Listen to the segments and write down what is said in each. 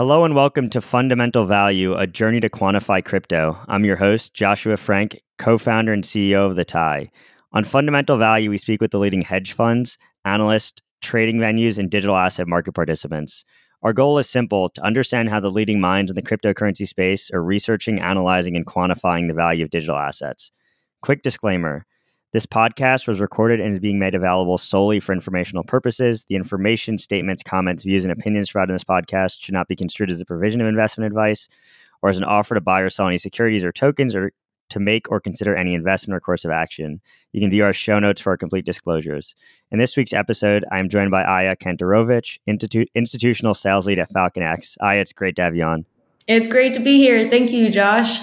Hello and welcome to Fundamental Value, a journey to quantify crypto. I'm your host, Joshua Frank, co founder and CEO of The TIE. On Fundamental Value, we speak with the leading hedge funds, analysts, trading venues, and digital asset market participants. Our goal is simple to understand how the leading minds in the cryptocurrency space are researching, analyzing, and quantifying the value of digital assets. Quick disclaimer this podcast was recorded and is being made available solely for informational purposes. The information, statements, comments, views, and opinions provided in this podcast should not be construed as a provision of investment advice or as an offer to buy or sell any securities or tokens or to make or consider any investment or course of action. You can view our show notes for our complete disclosures. In this week's episode, I am joined by Aya Kantarovich, institu- institutional sales lead at FalconX. Aya, it's great to have you on. It's great to be here. Thank you, Josh.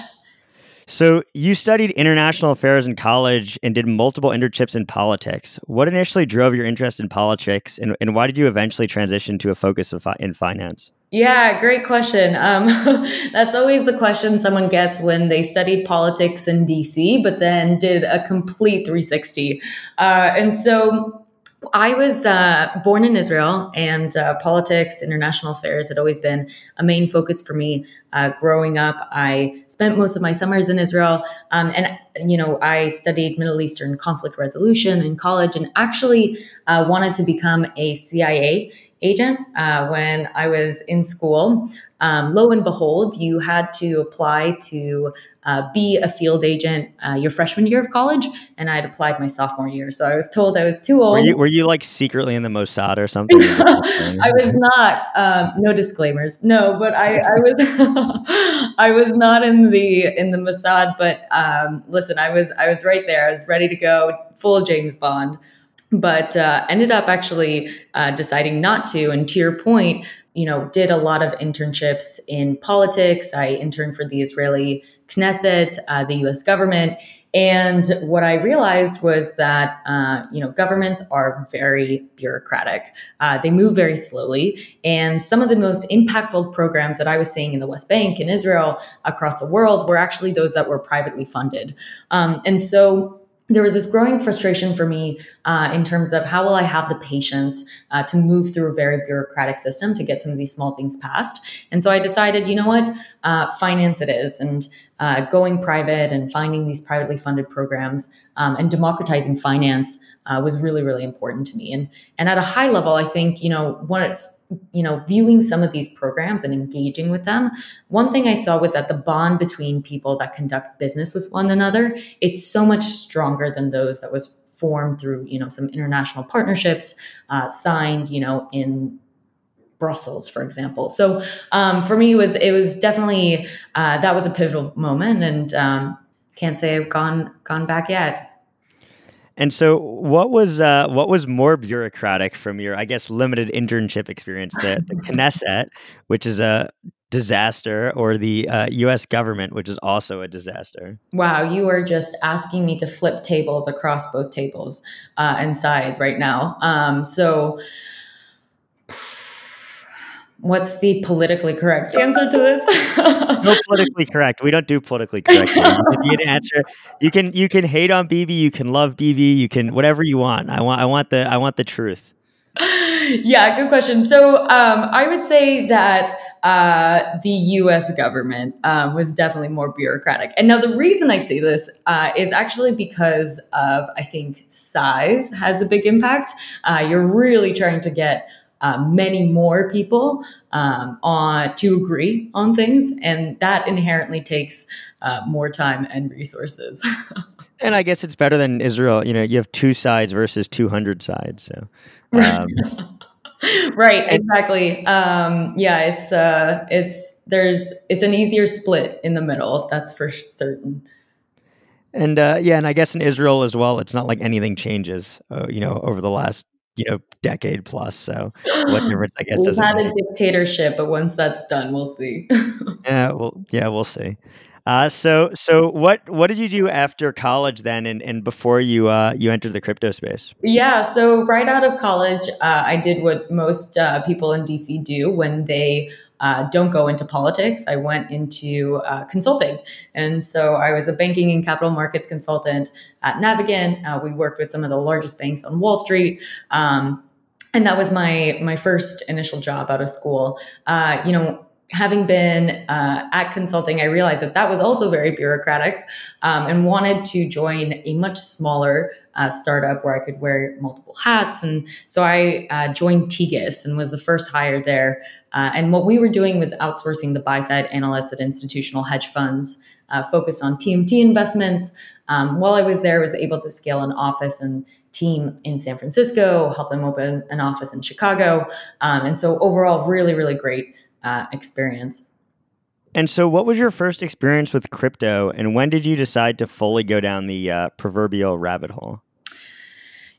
So, you studied international affairs in college and did multiple internships in politics. What initially drove your interest in politics, and, and why did you eventually transition to a focus fi- in finance? Yeah, great question. Um, that's always the question someone gets when they studied politics in DC, but then did a complete 360. Uh, and so I was uh, born in Israel, and uh, politics, international affairs had always been a main focus for me. Uh, growing up, I spent most of my summers in Israel, um, and you know, I studied Middle Eastern conflict resolution in college, and actually uh, wanted to become a CIA agent uh, when I was in school. Um, lo and behold, you had to apply to uh, be a field agent uh, your freshman year of college, and I had applied my sophomore year. So I was told I was too old. Were you, were you like secretly in the Mossad or something? I was not. Um, no disclaimers. No, but I, I was. I was not in the in the Mossad. But um, listen, I was. I was right there. I was ready to go, full James Bond but uh, ended up actually uh, deciding not to. And to your point, you know, did a lot of internships in politics. I interned for the Israeli Knesset, uh, the U.S. government, and what I realized was that uh, you know governments are very bureaucratic. Uh, they move very slowly, and some of the most impactful programs that I was seeing in the West Bank in Israel across the world were actually those that were privately funded. Um, and so there was this growing frustration for me uh, in terms of how will I have the patience uh, to move through a very bureaucratic system to get some of these small things passed. And so I decided, you know what, uh, finance it is, and uh, going private and finding these privately funded programs um, and democratizing finance uh, was really, really important to me. And and at a high level, I think you know when it's you know viewing some of these programs and engaging with them. One thing I saw was that the bond between people that conduct business with one another it's so much stronger than those that was formed through you know some international partnerships uh, signed you know in Brussels, for example. So um, for me, it was it was definitely uh, that was a pivotal moment, and um, can't say I've gone gone back yet. And so, what was uh, what was more bureaucratic from your, I guess, limited internship experience? The, the Knesset, which is a disaster, or the uh, U.S. government, which is also a disaster. Wow, you are just asking me to flip tables across both tables uh, and sides right now. Um, so what's the politically correct answer to this? no politically correct. We don't do politically correct. you can answer. You can you can hate on Bibi. You can love Bibi. You can whatever you want. I want I want the I want the truth. Yeah, good question. So um, I would say that uh, the U.S. government uh, was definitely more bureaucratic. And now the reason I say this uh, is actually because of I think size has a big impact. Uh, you're really trying to get uh, many more people um, on to agree on things, and that inherently takes uh, more time and resources. and I guess it's better than Israel. You know, you have two sides versus two hundred sides. So. Um, right exactly um yeah it's uh it's there's it's an easier split in the middle that's for certain and uh yeah and i guess in israel as well it's not like anything changes uh, you know over the last you know decade plus. So what difference I guess we've had a dictatorship, but once that's done, we'll see. yeah, well, yeah, we'll see. Uh, so so what what did you do after college then, and, and before you uh, you entered the crypto space? Yeah, so right out of college, uh, I did what most uh, people in DC do when they uh, don't go into politics. I went into uh, consulting. And so I was a banking and capital markets consultant at Navigant. Uh, we worked with some of the largest banks on Wall Street. Um, and that was my my first initial job out of school. Uh, you know, having been uh, at consulting, I realized that that was also very bureaucratic um, and wanted to join a much smaller uh, startup where I could wear multiple hats. And so I uh, joined Tegus and was the first hire there. Uh, and what we were doing was outsourcing the buy side analysts at institutional hedge funds, uh, focused on TMT investments. Um, while I was there, I was able to scale an office and team in San Francisco, help them open an office in Chicago. Um, and so overall, really, really great uh, experience. And so, what was your first experience with crypto, and when did you decide to fully go down the uh, proverbial rabbit hole?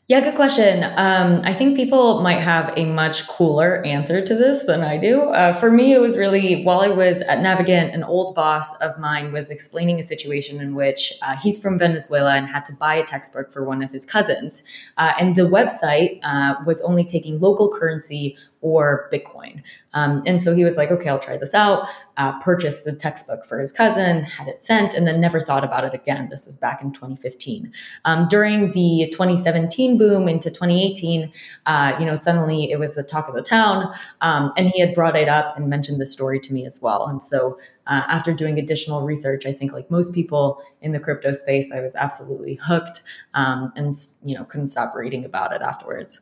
Yeah, good question. Um, I think people might have a much cooler answer to this than I do. Uh, for me, it was really while I was at Navigant, an old boss of mine was explaining a situation in which uh, he's from Venezuela and had to buy a textbook for one of his cousins. Uh, and the website uh, was only taking local currency or Bitcoin. Um, and so he was like, okay, I'll try this out. Uh, purchased the textbook for his cousin, had it sent, and then never thought about it again. This was back in 2015. Um, during the 2017 boom into 2018, uh, you know, suddenly it was the talk of the town, um, and he had brought it up and mentioned the story to me as well. And so uh, after doing additional research, I think like most people in the crypto space, I was absolutely hooked, um, and you know, couldn't stop reading about it afterwards.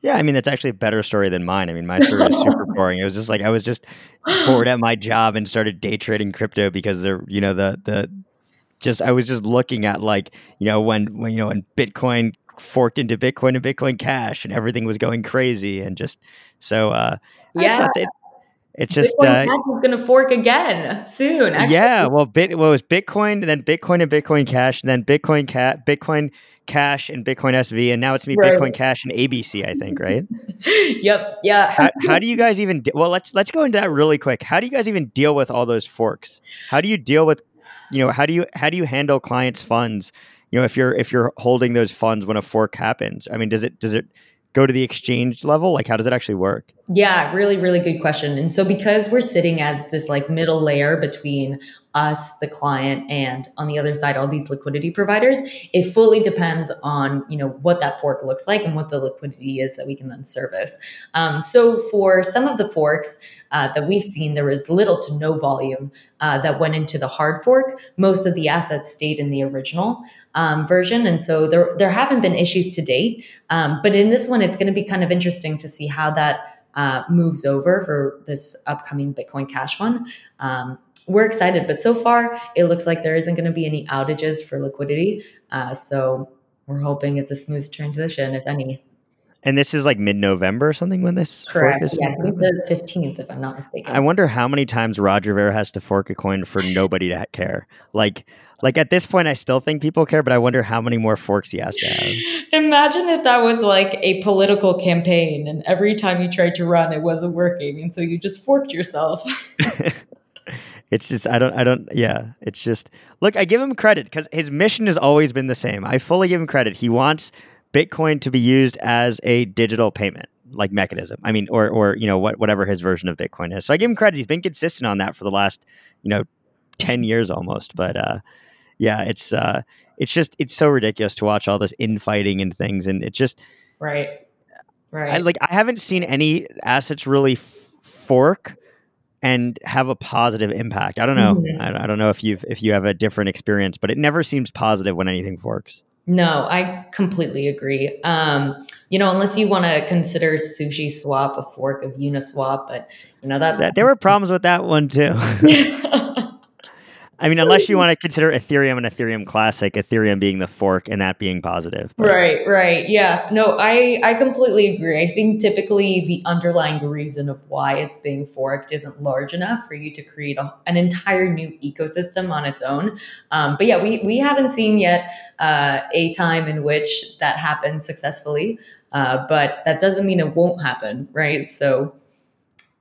Yeah, I mean that's actually a better story than mine. I mean my story is super boring. It was just like I was just bored at my job and started day trading crypto because they're you know the the just I was just looking at like you know when when you know when Bitcoin forked into Bitcoin and Bitcoin Cash and everything was going crazy and just so uh yeah. It's just Bitcoin uh, is going to fork again soon. Actually. Yeah, well, bit well, it was Bitcoin, and then Bitcoin and Bitcoin Cash, and then Bitcoin Cat, Bitcoin Cash and Bitcoin SV, and now it's me right. Bitcoin Cash and ABC. I think, right? yep. Yeah. how, how, do you guys even? De- well, let's let's go into that really quick. How do you guys even deal with all those forks? How do you deal with, you know, how do you how do you handle clients' funds? You know, if you're if you're holding those funds when a fork happens, I mean, does it does it go to the exchange level? Like, how does it actually work? Yeah, really, really good question. And so, because we're sitting as this like middle layer between us, the client, and on the other side, all these liquidity providers, it fully depends on you know what that fork looks like and what the liquidity is that we can then service. Um, so, for some of the forks uh, that we've seen, there was little to no volume uh, that went into the hard fork. Most of the assets stayed in the original um, version, and so there there haven't been issues to date. Um, but in this one, it's going to be kind of interesting to see how that. Uh, moves over for this upcoming Bitcoin Cash one. Um, we're excited, but so far it looks like there isn't going to be any outages for liquidity. Uh, so we're hoping it's a smooth transition, if any. And this is like mid-November or something when this correct? yeah, the fifteenth, if I'm not mistaken. I wonder how many times Roger Ver has to fork a coin for nobody to care. Like, like at this point, I still think people care, but I wonder how many more forks he has to have. Imagine if that was like a political campaign, and every time you tried to run, it wasn't working, and so you just forked yourself. It's just I don't I don't yeah. It's just look, I give him credit because his mission has always been the same. I fully give him credit. He wants Bitcoin to be used as a digital payment like mechanism. I mean, or or you know what whatever his version of Bitcoin is. So I give him credit. He's been consistent on that for the last you know ten years almost. But uh, yeah, it's uh, it's just it's so ridiculous to watch all this infighting and things, and it just right, right. I, like I haven't seen any assets really f- fork and have a positive impact. I don't know. Mm-hmm. I, I, don't know if you've if you have a different experience, but it never seems positive when anything forks. No, I completely agree. Um, you know, unless you want to consider Sushi Swap a fork of Uniswap, but you know that's that, there were problems with that one too. I mean, unless you want to consider Ethereum and Ethereum Classic, Ethereum being the fork and that being positive. But. Right, right. Yeah. No, I, I completely agree. I think typically the underlying reason of why it's being forked isn't large enough for you to create a, an entire new ecosystem on its own. Um, but yeah, we, we haven't seen yet uh, a time in which that happened successfully. Uh, but that doesn't mean it won't happen, right? So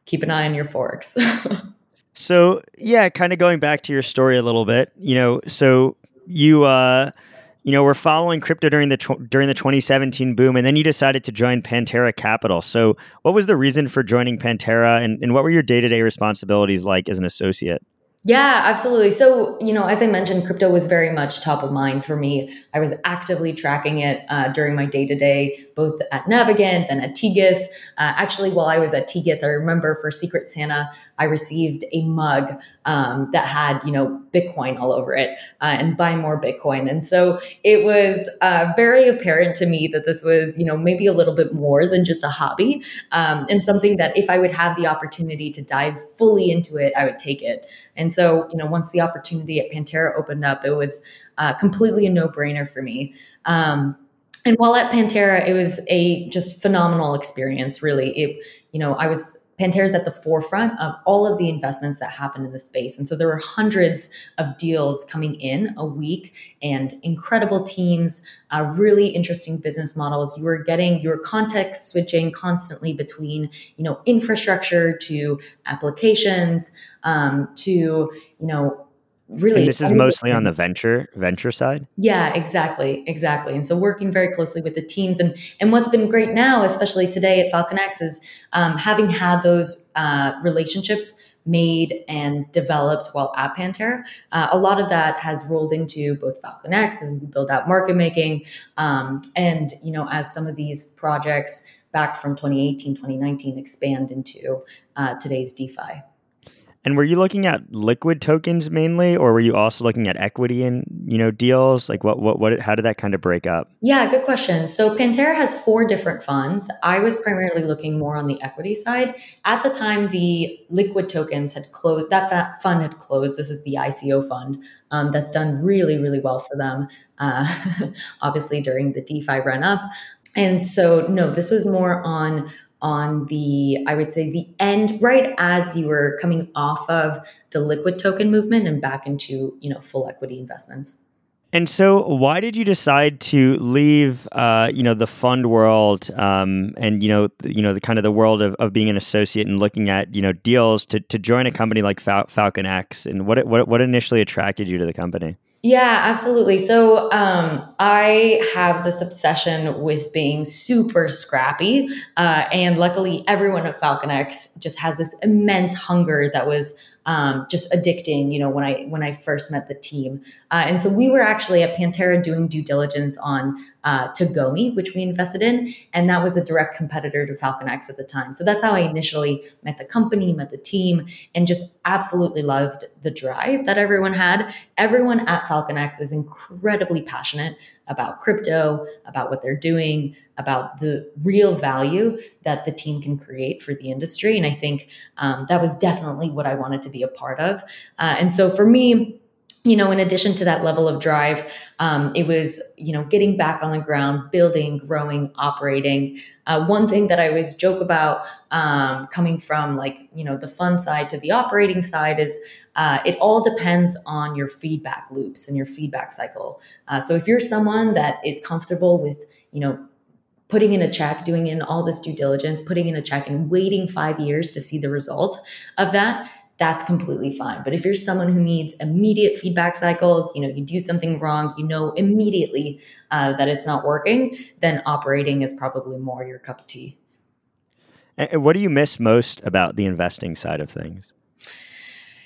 keep an eye on your forks. So yeah, kind of going back to your story a little bit, you know, so you uh, you know, we're following crypto during the tw- during the 2017 boom, and then you decided to join Pantera Capital. So, what was the reason for joining Pantera, and, and what were your day to day responsibilities like as an associate? Yeah, absolutely. So, you know, as I mentioned, crypto was very much top of mind for me. I was actively tracking it uh, during my day to day, both at Navigant and at Tegus. Uh, actually, while I was at Tegus, I remember for Secret Santa, I received a mug um, that had, you know, Bitcoin all over it uh, and buy more Bitcoin. And so it was uh, very apparent to me that this was, you know, maybe a little bit more than just a hobby um, and something that if I would have the opportunity to dive fully into it, I would take it. And so, you know, once the opportunity at Pantera opened up, it was uh, completely a no brainer for me. Um, and while at Pantera, it was a just phenomenal experience, really. It, you know, I was Pantera's at the forefront of all of the investments that happened in the space. And so there were hundreds of deals coming in a week and incredible teams, uh, really interesting business models. You were getting your context switching constantly between, you know, infrastructure to applications um, to, you know, really and this is mostly on the venture venture side yeah exactly exactly and so working very closely with the teams and and what's been great now especially today at FalconX is um, having had those uh, relationships made and developed while at Pantera. Uh, a lot of that has rolled into both FalconX as we build out market making um, and you know as some of these projects back from 2018 2019 expand into uh, today's defi and were you looking at liquid tokens mainly, or were you also looking at equity in you know deals? Like what what what? How did that kind of break up? Yeah, good question. So Pantera has four different funds. I was primarily looking more on the equity side at the time. The liquid tokens had closed. That fund had closed. This is the ICO fund. Um, that's done really really well for them. Uh, obviously during the DeFi run up. And so, no, this was more on on the, I would say, the end, right as you were coming off of the liquid token movement and back into, you know, full equity investments. And so, why did you decide to leave, uh, you know, the fund world, um, and you know, you know, the kind of the world of, of being an associate and looking at, you know, deals to, to join a company like Fal- X? And what what what initially attracted you to the company? Yeah, absolutely. So um, I have this obsession with being super scrappy. Uh, and luckily, everyone at FalconX just has this immense hunger that was um, just addicting, you know, when I when I first met the team. Uh, and so we were actually at Pantera doing due diligence on uh, Tagomi, which we invested in, and that was a direct competitor to FalconX at the time. So that's how I initially met the company, met the team, and just absolutely loved the drive that everyone had. Everyone at FalconX is incredibly passionate about crypto, about what they're doing, about the real value that the team can create for the industry. And I think um, that was definitely what I wanted to be a part of. Uh, and so for me, you know, in addition to that level of drive, um, it was, you know, getting back on the ground, building, growing, operating. Uh, one thing that I always joke about um, coming from like, you know, the fun side to the operating side is uh, it all depends on your feedback loops and your feedback cycle. Uh, so if you're someone that is comfortable with, you know, putting in a check, doing in all this due diligence, putting in a check and waiting five years to see the result of that, that's completely fine. But if you're someone who needs immediate feedback cycles, you know, you do something wrong, you know immediately uh, that it's not working, then operating is probably more your cup of tea. And what do you miss most about the investing side of things?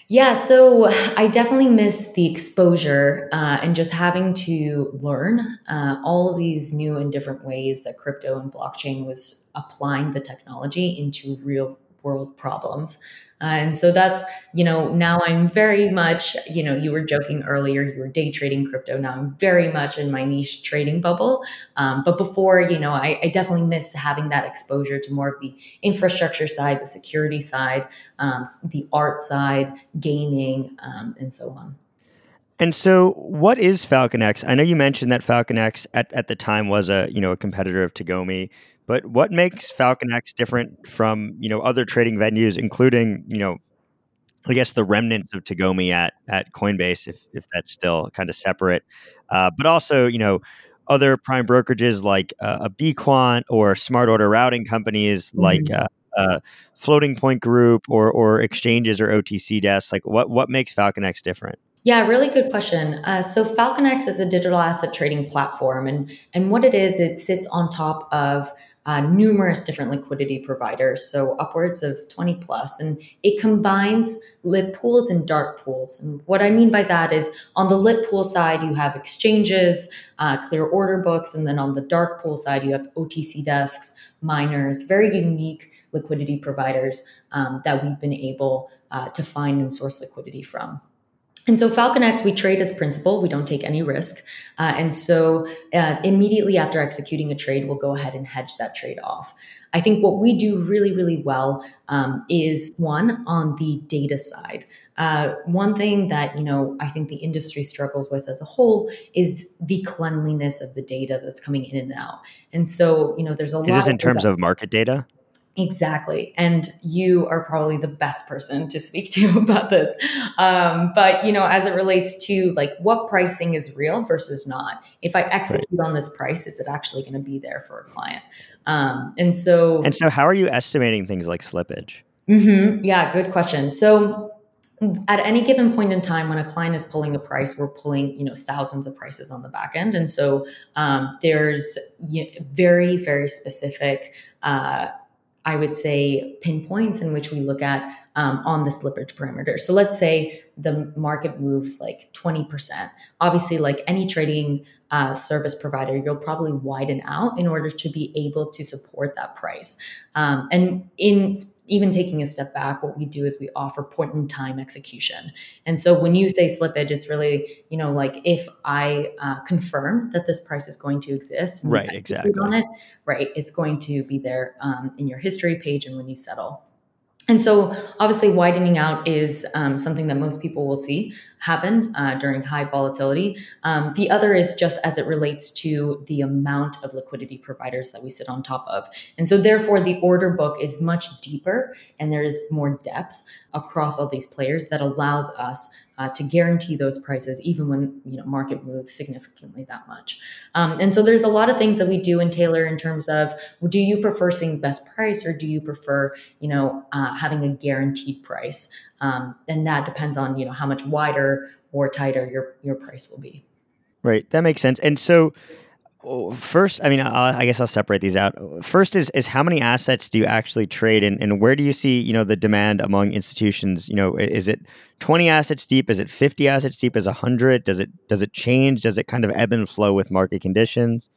Yeah, so I definitely miss the exposure uh, and just having to learn uh, all these new and different ways that crypto and blockchain was applying the technology into real world problems. Uh, and so that's, you know, now I'm very much, you know, you were joking earlier, you were day trading crypto. Now I'm very much in my niche trading bubble. Um, but before, you know, I, I, definitely missed having that exposure to more of the infrastructure side, the security side, um, the art side, gaming, um, and so on. And so, what is FalconX? I know you mentioned that FalconX at, at the time was a you know a competitor of Tagomi. But what makes FalconX different from you know other trading venues, including you know, I guess the remnants of Tagomi at at Coinbase, if if that's still kind of separate, uh, but also you know other prime brokerages like uh, a Bequant or smart order routing companies mm-hmm. like uh, uh, Floating Point Group or or exchanges or OTC desks. Like what what makes FalconX different? Yeah, really good question. Uh, so FalconX is a digital asset trading platform, and and what it is, it sits on top of uh, numerous different liquidity providers, so upwards of 20 plus, and it combines lit pools and dark pools. And what I mean by that is on the lit pool side, you have exchanges, uh, clear order books, and then on the dark pool side, you have OTC desks, miners, very unique liquidity providers um, that we've been able uh, to find and source liquidity from. And so FalconX, we trade as principal. We don't take any risk. Uh, and so uh, immediately after executing a trade, we'll go ahead and hedge that trade off. I think what we do really, really well um, is one on the data side. Uh, one thing that you know I think the industry struggles with as a whole is the cleanliness of the data that's coming in and out. And so you know there's a is lot. Is this in terms data. of market data? Exactly. And you are probably the best person to speak to about this. Um, but, you know, as it relates to like what pricing is real versus not, if I execute right. on this price, is it actually going to be there for a client? Um, and so. And so, how are you estimating things like slippage? Mm-hmm, yeah, good question. So, at any given point in time when a client is pulling a price we're pulling you know thousands of prices on the back end and so um, there's you know, very very specific uh, I would say, pinpoints in which we look at um, on the slippage parameter. So let's say the market moves like 20%. Obviously, like any trading uh, service provider, you'll probably widen out in order to be able to support that price. Um, and in even taking a step back, what we do is we offer point in time execution. And so when you say slippage, it's really, you know, like if I uh, confirm that this price is going to exist, right? Exactly. On it, right? It's going to be there um, in your history page and when you settle. And so, obviously, widening out is um, something that most people will see happen uh, during high volatility. Um, the other is just as it relates to the amount of liquidity providers that we sit on top of. And so, therefore, the order book is much deeper and there is more depth across all these players that allows us uh, to guarantee those prices even when you know market moves significantly that much. Um, and so there's a lot of things that we do in taylor in terms of do you prefer seeing best price or do you prefer you know uh, having a guaranteed price? Um, and that depends on you know how much wider or tighter your your price will be. Right. That makes sense. And so First, I mean, I'll, i guess I'll separate these out. First is is how many assets do you actually trade, and, and where do you see you know the demand among institutions? You know, is it twenty assets deep? Is it fifty assets deep? Is hundred? Does it does it change? Does it kind of ebb and flow with market conditions?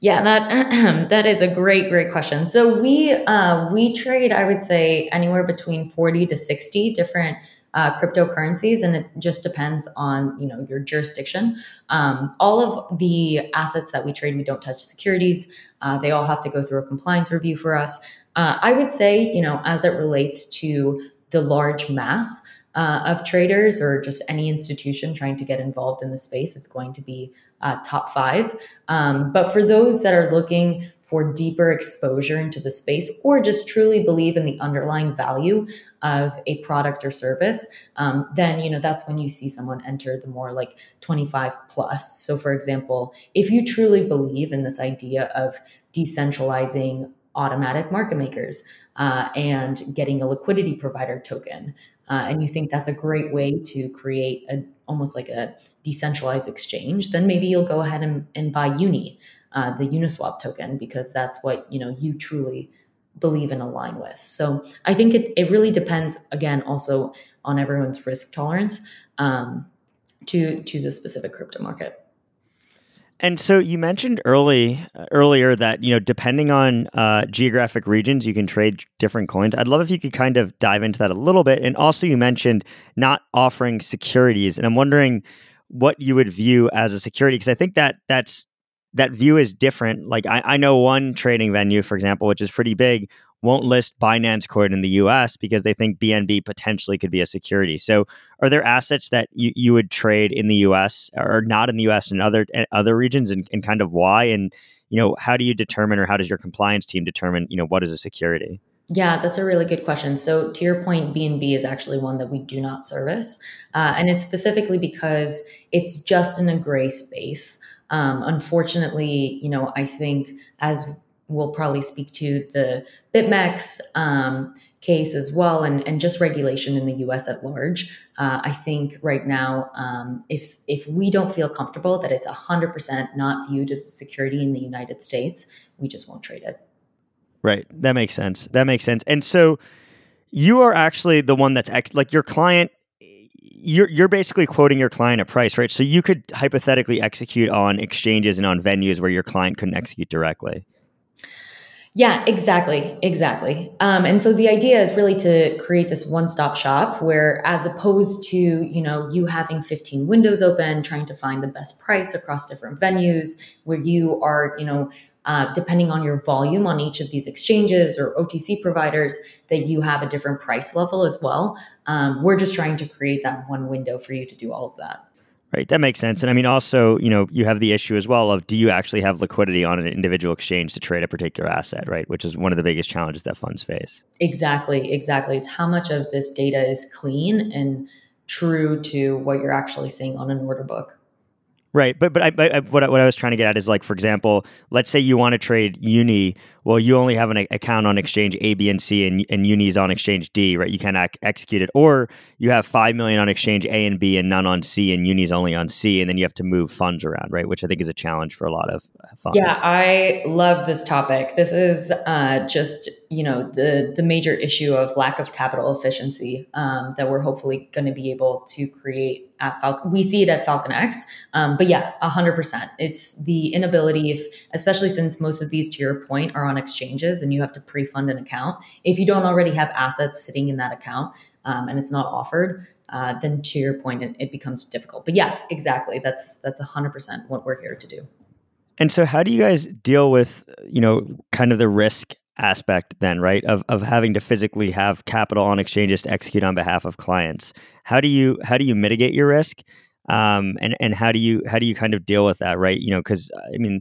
Yeah, that that is a great great question. So we uh, we trade, I would say, anywhere between forty to sixty different uh, cryptocurrencies, and it just depends on you know your jurisdiction. Um, all of the assets that we trade, we don't touch securities. Uh, they all have to go through a compliance review for us. Uh, I would say, you know, as it relates to the large mass uh, of traders or just any institution trying to get involved in the space, it's going to be uh, top five. Um, but for those that are looking for deeper exposure into the space or just truly believe in the underlying value of a product or service, um, then you know that's when you see someone enter the more like 25 plus. So, for example, if you truly believe in this idea of decentralizing automatic market makers uh, and getting a liquidity provider token, uh, and you think that's a great way to create a almost like a decentralized exchange, then maybe you'll go ahead and, and buy Uni, uh, the Uniswap token, because that's what you know you truly believe and align with. So I think it, it really depends again also on everyone's risk tolerance um, to to the specific crypto market. And so you mentioned early uh, earlier that you know depending on uh, geographic regions, you can trade different coins. I'd love if you could kind of dive into that a little bit. And also, you mentioned not offering securities, and I'm wondering what you would view as a security because I think that that's that view is different. Like I, I know one trading venue, for example, which is pretty big, won't list Binance Coin in the US because they think BNB potentially could be a security. So are there assets that you, you would trade in the US or not in the US and other other regions and, and kind of why? And you know, how do you determine or how does your compliance team determine, you know, what is a security? Yeah, that's a really good question. So, to your point, BNB is actually one that we do not service. Uh, and it's specifically because it's just in a gray space. Um, unfortunately, you know, I think as we'll probably speak to the BitMEX um, case as well, and, and just regulation in the U.S. at large. Uh, I think right now, um, if if we don't feel comfortable that it's hundred percent not viewed as a security in the United States, we just won't trade it. Right. That makes sense. That makes sense. And so you are actually the one that's ex- like your client you're you're basically quoting your client a price, right? So you could hypothetically execute on exchanges and on venues where your client couldn't execute directly. Yeah, exactly, exactly. Um, and so the idea is really to create this one-stop shop where, as opposed to you know you having 15 windows open, trying to find the best price across different venues, where you are you know uh, depending on your volume on each of these exchanges or OTC providers, that you have a different price level as well. Um, we're just trying to create that one window for you to do all of that. Right, that makes sense. And I mean, also, you know, you have the issue as well of do you actually have liquidity on an individual exchange to trade a particular asset, right? Which is one of the biggest challenges that funds face. Exactly, exactly. It's how much of this data is clean and true to what you're actually seeing on an order book. Right, but but I, I, what I, what I was trying to get at is like, for example, let's say you want to trade Uni. Well, you only have an account on exchange A, B, and C, and and Uni's on exchange D, right? You can't execute it, or you have five million on exchange A and B, and none on C, and Uni's only on C, and then you have to move funds around, right? Which I think is a challenge for a lot of funds. Yeah, I love this topic. This is uh, just you know the the major issue of lack of capital efficiency um, that we're hopefully going to be able to create at Falcon. We see it at Falcon X, um, but yeah, hundred percent. It's the inability, if especially since most of these, to your point, are on exchanges and you have to pre-fund an account. If you don't already have assets sitting in that account um, and it's not offered, uh, then to your point, it, it becomes difficult. But yeah, exactly. That's that's hundred percent what we're here to do. And so, how do you guys deal with you know kind of the risk aspect then, right? Of of having to physically have capital on exchanges to execute on behalf of clients. How do you how do you mitigate your risk? Um, and and how do you how do you kind of deal with that, right? You know, because I mean,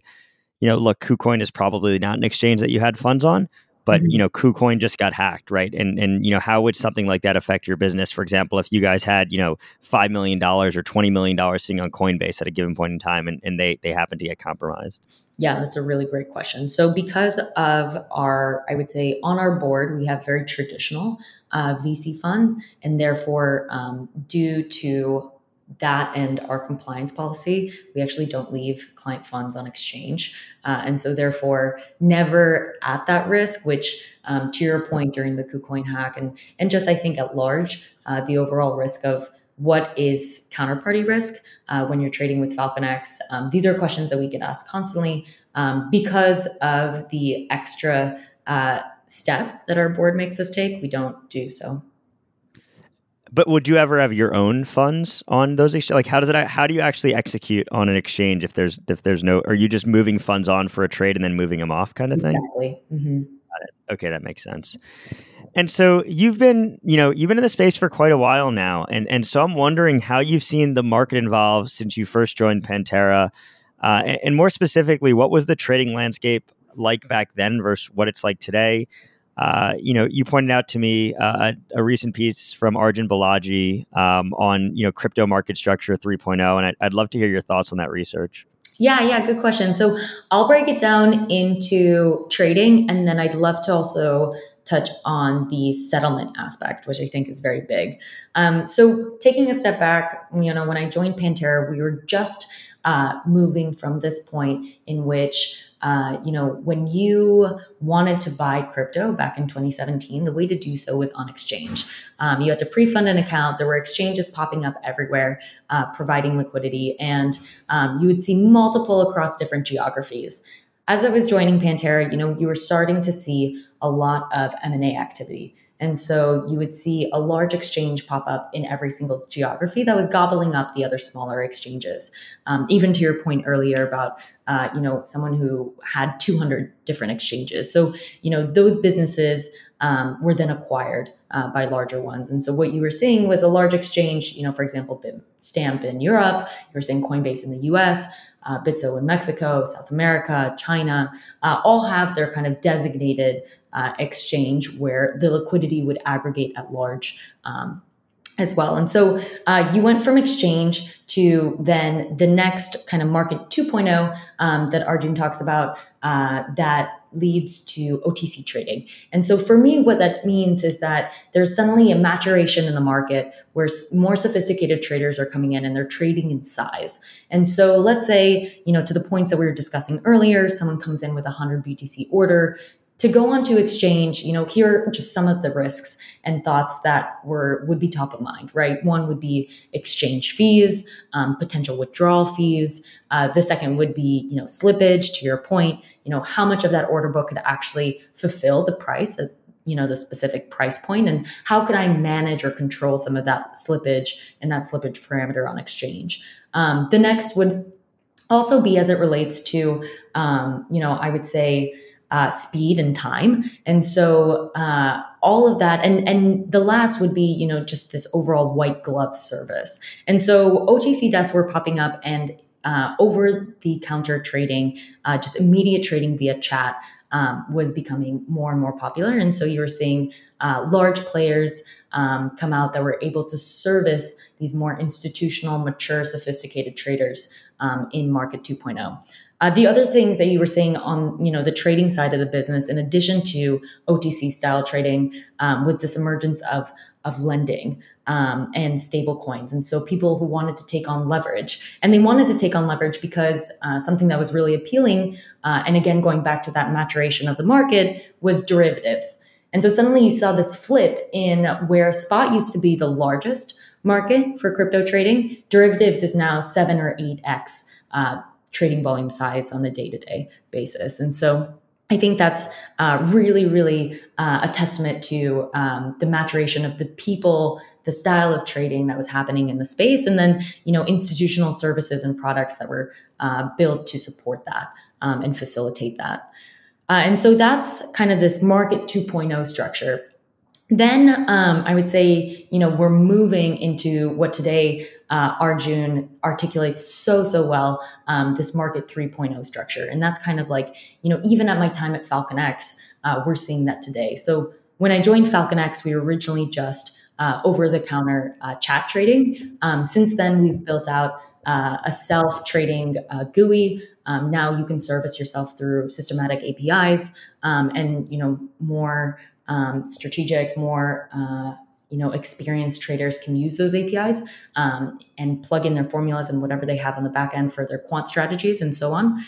you know, look, KuCoin is probably not an exchange that you had funds on, but mm-hmm. you know KuCoin just got hacked, right? And and you know how would something like that affect your business? For example, if you guys had you know five million dollars or twenty million dollars sitting on Coinbase at a given point in time, and, and they they happen to get compromised. Yeah, that's a really great question. So because of our, I would say on our board, we have very traditional uh, VC funds, and therefore, um, due to that and our compliance policy, we actually don't leave client funds on exchange. Uh, and so, therefore, never at that risk, which, um, to your point during the KuCoin hack, and, and just I think at large, uh, the overall risk of what is counterparty risk uh, when you're trading with FalconX? Um, these are questions that we get asked constantly um, because of the extra uh, step that our board makes us take. We don't do so. But would you ever have your own funds on those exchanges? Like, how does it? How do you actually execute on an exchange if there's if there's no? Are you just moving funds on for a trade and then moving them off, kind of thing? Exactly. Mm-hmm. Okay, that makes sense. And so you've been, you know, you've been in the space for quite a while now, and and so I'm wondering how you've seen the market evolve since you first joined Pantera, uh, and, and more specifically, what was the trading landscape like back then versus what it's like today? Uh, you know, you pointed out to me uh, a, recent piece from Arjun Balaji um, on you know crypto market structure 3.0, and I'd, I'd love to hear your thoughts on that research. Yeah, yeah, good question. So I'll break it down into trading, and then I'd love to also touch on the settlement aspect, which I think is very big. Um, so taking a step back, you know, when I joined Pantera, we were just uh, moving from this point in which uh, you know, when you wanted to buy crypto back in 2017, the way to do so was on exchange. Um, you had to pre-fund an account. There were exchanges popping up everywhere, uh, providing liquidity, and um, you would see multiple across different geographies. As I was joining Pantera, you know, you were starting to see a lot of M&A activity. And so you would see a large exchange pop up in every single geography that was gobbling up the other smaller exchanges. Um, even to your point earlier about, uh, you know, someone who had 200 different exchanges. So, you know, those businesses um, were then acquired uh, by larger ones. And so what you were seeing was a large exchange, you know, for example, Stamp in Europe, you were seeing Coinbase in the US, uh, Bitso in Mexico, South America, China, uh, all have their kind of designated uh, exchange where the liquidity would aggregate at large um, as well. And so uh, you went from exchange to then the next kind of market 2.0 um, that Arjun talks about uh, that leads to OTC trading. And so for me, what that means is that there's suddenly a maturation in the market where more sophisticated traders are coming in and they're trading in size. And so let's say, you know, to the points that we were discussing earlier, someone comes in with a 100 BTC order to go onto exchange, you know, here are just some of the risks and thoughts that were would be top of mind, right? One would be exchange fees, um, potential withdrawal fees. Uh, the second would be, you know, slippage. To your point, you know, how much of that order book could actually fulfill the price at, you know, the specific price point, and how could I manage or control some of that slippage and that slippage parameter on exchange? Um, the next would also be as it relates to, um, you know, I would say uh, speed and time. And so uh, all of that, and and the last would be you know just this overall white glove service. And so OTC desks were popping up and uh, over the counter trading, uh, just immediate trading via chat. Um, was becoming more and more popular. And so you were seeing uh, large players um, come out that were able to service these more institutional, mature, sophisticated traders um, in Market 2.0. Uh, the other things that you were saying on you know the trading side of the business, in addition to OTC style trading, um, was this emergence of of lending um, and stable coins. And so people who wanted to take on leverage, and they wanted to take on leverage because uh, something that was really appealing, uh, and again going back to that maturation of the market, was derivatives. And so suddenly you saw this flip in where spot used to be the largest market for crypto trading, derivatives is now seven or eight x. Uh, trading volume size on a day to day basis. And so I think that's uh, really, really uh, a testament to um, the maturation of the people, the style of trading that was happening in the space, and then you know institutional services and products that were uh, built to support that um, and facilitate that. Uh, and so that's kind of this market 2.0 structure. Then um, I would say, you know, we're moving into what today uh, Arjun articulates so, so well um, this market 3.0 structure. And that's kind of like, you know, even at my time at FalconX, uh, we're seeing that today. So when I joined FalconX, we were originally just uh, over the counter uh, chat trading. Um, since then, we've built out uh, a self trading uh, GUI. Um, now you can service yourself through systematic APIs um, and, you know, more um, strategic, more you know experienced traders can use those APIs um, and plug in their formulas and whatever they have on the back end for their quant strategies and so on.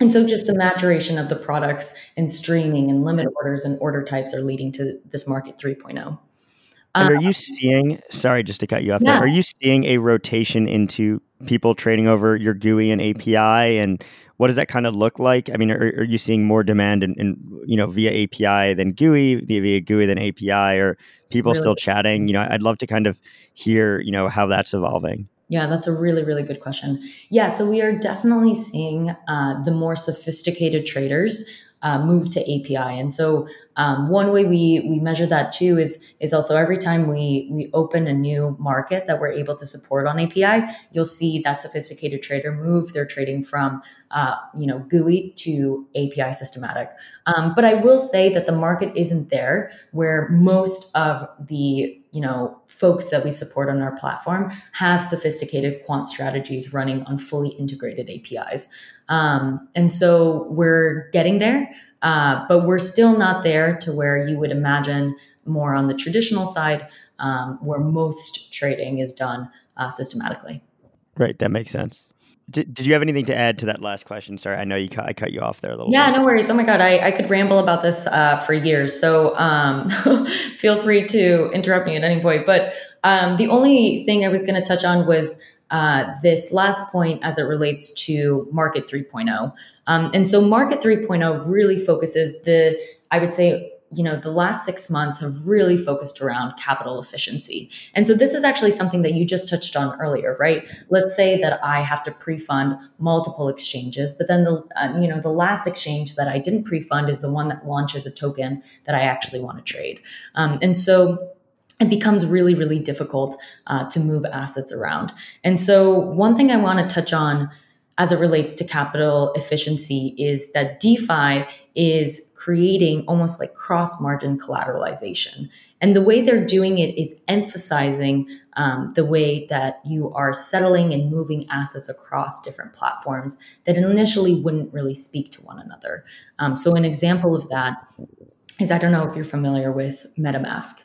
And so, just the maturation of the products and streaming and limit orders and order types are leading to this market 3.0. And are you seeing, sorry, just to cut you off yeah. there, are you seeing a rotation into people trading over your GUI and API? And what does that kind of look like? I mean, are, are you seeing more demand in, in, you know, via API than GUI, via GUI than API, or people really? still chatting? You know, I'd love to kind of hear, you know, how that's evolving. Yeah, that's a really, really good question. Yeah, so we are definitely seeing uh, the more sophisticated traders uh, move to API. And so um, one way we we measure that too is is also every time we we open a new market that we're able to support on API, you'll see that sophisticated trader move their trading from uh, you know GUI to API systematic. Um, but I will say that the market isn't there where most of the you know folks that we support on our platform have sophisticated quant strategies running on fully integrated APIs. Um, and so we're getting there, uh, but we're still not there to where you would imagine more on the traditional side, um, where most trading is done uh, systematically. Right, that makes sense. Did, did you have anything to add to that last question? Sorry, I know you cut, I cut you off there a little. Yeah, bit. no worries. Oh my god, I, I could ramble about this uh, for years. So um, feel free to interrupt me at any point. But um, the only thing I was going to touch on was uh, this last point as it relates to Market 3.0. Um, and so Market 3.0 really focuses the, I would say, you know, the last six months have really focused around capital efficiency. And so this is actually something that you just touched on earlier, right? Let's say that I have to pre-fund multiple exchanges, but then the, uh, you know, the last exchange that I didn't pre-fund is the one that launches a token that I actually want to trade. Um, and so it becomes really, really difficult uh, to move assets around. And so, one thing I want to touch on as it relates to capital efficiency is that DeFi is creating almost like cross margin collateralization. And the way they're doing it is emphasizing um, the way that you are settling and moving assets across different platforms that initially wouldn't really speak to one another. Um, so, an example of that is I don't know if you're familiar with MetaMask.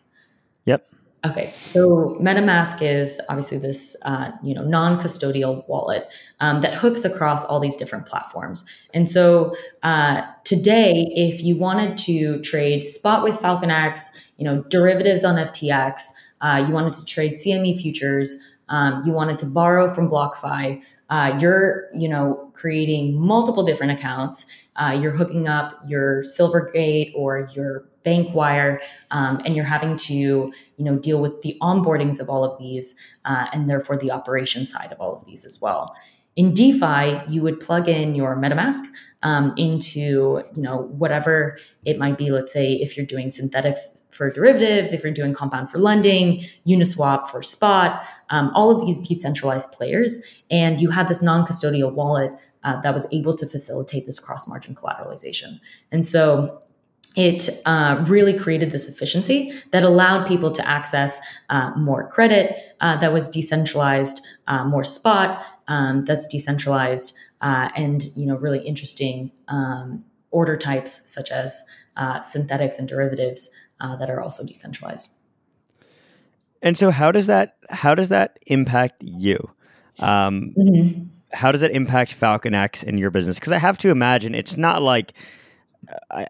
Okay, so MetaMask is obviously this uh, you know non-custodial wallet um, that hooks across all these different platforms. And so uh, today, if you wanted to trade spot with FalconX, you know derivatives on FTX, uh, you wanted to trade CME futures, um, you wanted to borrow from BlockFi, uh, you're you know creating multiple different accounts. Uh, you're hooking up your Silvergate or your Bankwire, um, and you're having to you know deal with the onboardings of all of these, uh, and therefore the operation side of all of these as well. In DeFi, you would plug in your MetaMask um, into you know whatever it might be. Let's say if you're doing Synthetix for derivatives, if you're doing compound for lending, Uniswap for spot, um, all of these decentralized players, and you had this non-custodial wallet uh, that was able to facilitate this cross-margin collateralization. And so it uh, really created this efficiency that allowed people to access uh, more credit uh, that was decentralized, uh, more spot um, that's decentralized, uh, and you know really interesting um, order types such as uh, synthetics and derivatives that are also decentralized. And so, how does that how does that impact you? Um, mm-hmm. How does it impact FalconX in your business? Because I have to imagine it's not like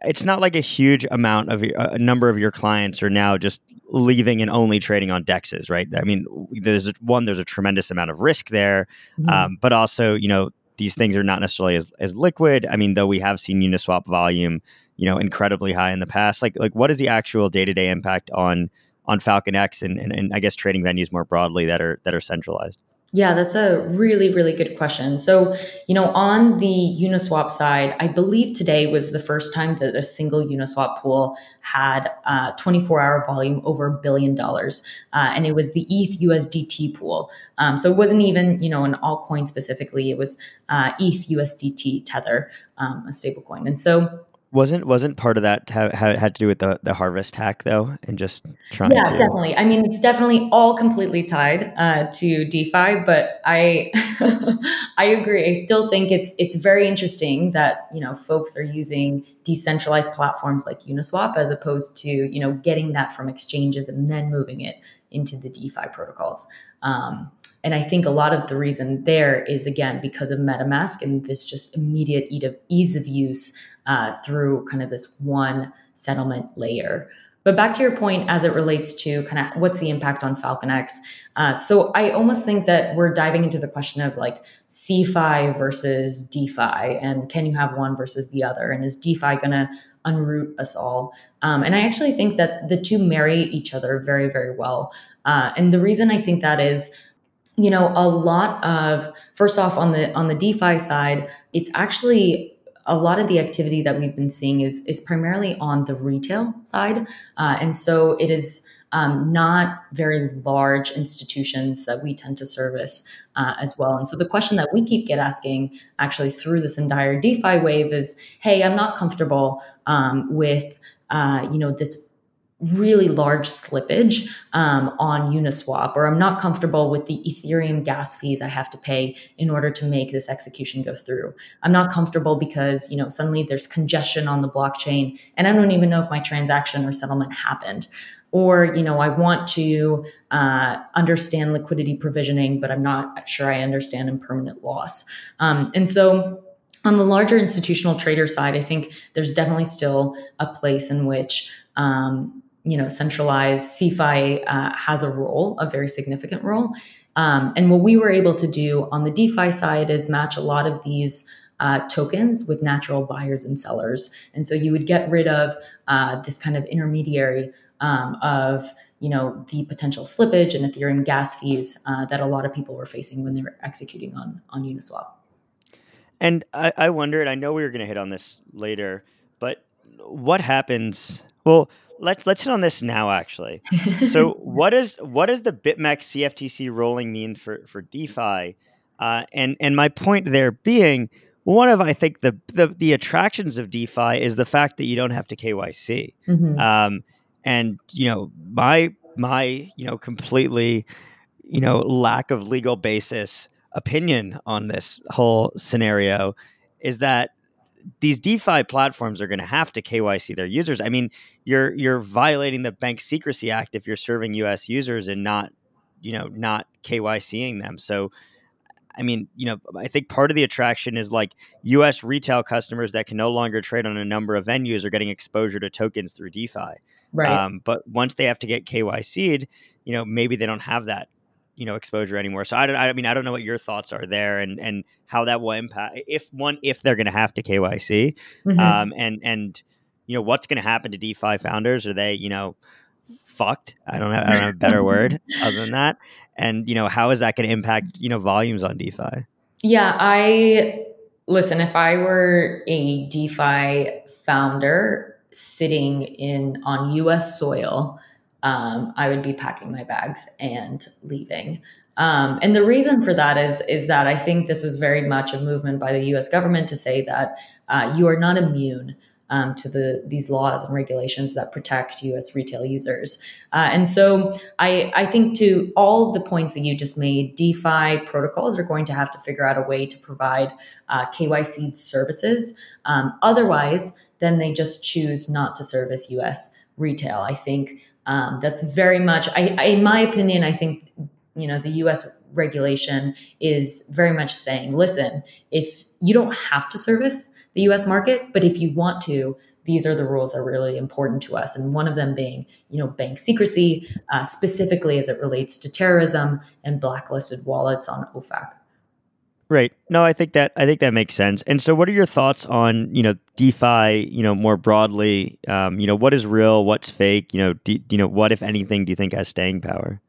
it's not like a huge amount of a number of your clients are now just leaving and only trading on dexes right i mean there's one there's a tremendous amount of risk there mm-hmm. um, but also you know these things are not necessarily as, as liquid i mean though we have seen uniswap volume you know incredibly high in the past like like what is the actual day-to-day impact on on FalconX and, and, and I guess trading venues more broadly that are that are centralized? Yeah, that's a really, really good question. So, you know, on the Uniswap side, I believe today was the first time that a single Uniswap pool had uh, 24 hour volume over a billion dollars. Uh, and it was the ETH USDT pool. Um, so it wasn't even, you know, an altcoin specifically, it was uh, ETH USDT Tether, um, a stablecoin. And so wasn't wasn't part of that ha- had to do with the the harvest hack though, and just trying. Yeah, to... definitely. I mean, it's definitely all completely tied uh, to DeFi, but I I agree. I still think it's it's very interesting that you know folks are using decentralized platforms like Uniswap as opposed to you know getting that from exchanges and then moving it into the DeFi protocols. Um, and I think a lot of the reason there is again because of MetaMask and this just immediate ease of use uh, through kind of this one settlement layer. But back to your point as it relates to kind of what's the impact on FalconX. Uh, so I almost think that we're diving into the question of like CeFi versus DeFi and can you have one versus the other? And is DeFi going to unroot us all? Um, and I actually think that the two marry each other very, very well. Uh, and the reason I think that is you know a lot of first off on the on the defi side it's actually a lot of the activity that we've been seeing is is primarily on the retail side. Uh, and so it is um, not very large institutions that we tend to service uh, as well. And so the question that we keep get asking actually through this entire defi wave is hey i'm not comfortable um, with uh, you know this really large slippage um, on Uniswap, or I'm not comfortable with the Ethereum gas fees I have to pay in order to make this execution go through. I'm not comfortable because you know suddenly there's congestion on the blockchain, and I don't even know if my transaction or settlement happened. Or you know I want to uh, understand liquidity provisioning, but I'm not sure I understand impermanent loss. Um, and so on the larger institutional trader side, I think there's definitely still a place in which um, you know, centralized CeFi uh, has a role, a very significant role. Um, and what we were able to do on the DeFi side is match a lot of these uh, tokens with natural buyers and sellers. And so you would get rid of uh, this kind of intermediary um, of you know the potential slippage and Ethereum gas fees uh, that a lot of people were facing when they were executing on on Uniswap. And I, I wondered. I know we were going to hit on this later, what happens? Well, let's let's hit on this now. Actually, so what is what does the BitMEX CFTC rolling mean for for DeFi? Uh, and and my point there being one of I think the, the the attractions of DeFi is the fact that you don't have to KYC. Mm-hmm. Um, and you know my my you know completely you know lack of legal basis opinion on this whole scenario is that these DeFi platforms are going to have to KYC their users. I mean, you're you're violating the Bank Secrecy Act if you're serving U.S. users and not, you know, not KYCing them. So, I mean, you know, I think part of the attraction is like U.S. retail customers that can no longer trade on a number of venues are getting exposure to tokens through DeFi. Right. Um, but once they have to get KYC'd, you know, maybe they don't have that you know exposure anymore. So I don't. I mean, I don't know what your thoughts are there, and and how that will impact if one if they're going to have to KYC, mm-hmm. um, and and you know what's going to happen to DeFi founders? Are they you know fucked? I don't know. I don't have a better word other than that. And you know how is that going to impact you know volumes on DeFi? Yeah, I listen. If I were a DeFi founder sitting in on U.S. soil um, I would be packing my bags and leaving. Um, and the reason for that is is that I think this was very much a movement by the U.S. government to say that uh, you are not immune um, to the these laws and regulations that protect U.S. retail users. Uh, and so I I think to all the points that you just made, DeFi protocols are going to have to figure out a way to provide uh, KYC services. Um, otherwise, then they just choose not to service U.S. retail. I think um, that's very much, I, I, in my opinion, I think you know the U.S. regulation is very much saying, listen, if you don't have to service the U.S. market, but if you want to, these are the rules that are really important to us, and one of them being, you know, bank secrecy, uh, specifically as it relates to terrorism and blacklisted wallets on OFAC. Right. No, I think that I think that makes sense. And so, what are your thoughts on you know DeFi? You know, more broadly, um, you know, what is real, what's fake? You know, do, you know, what if anything do you think has staying power?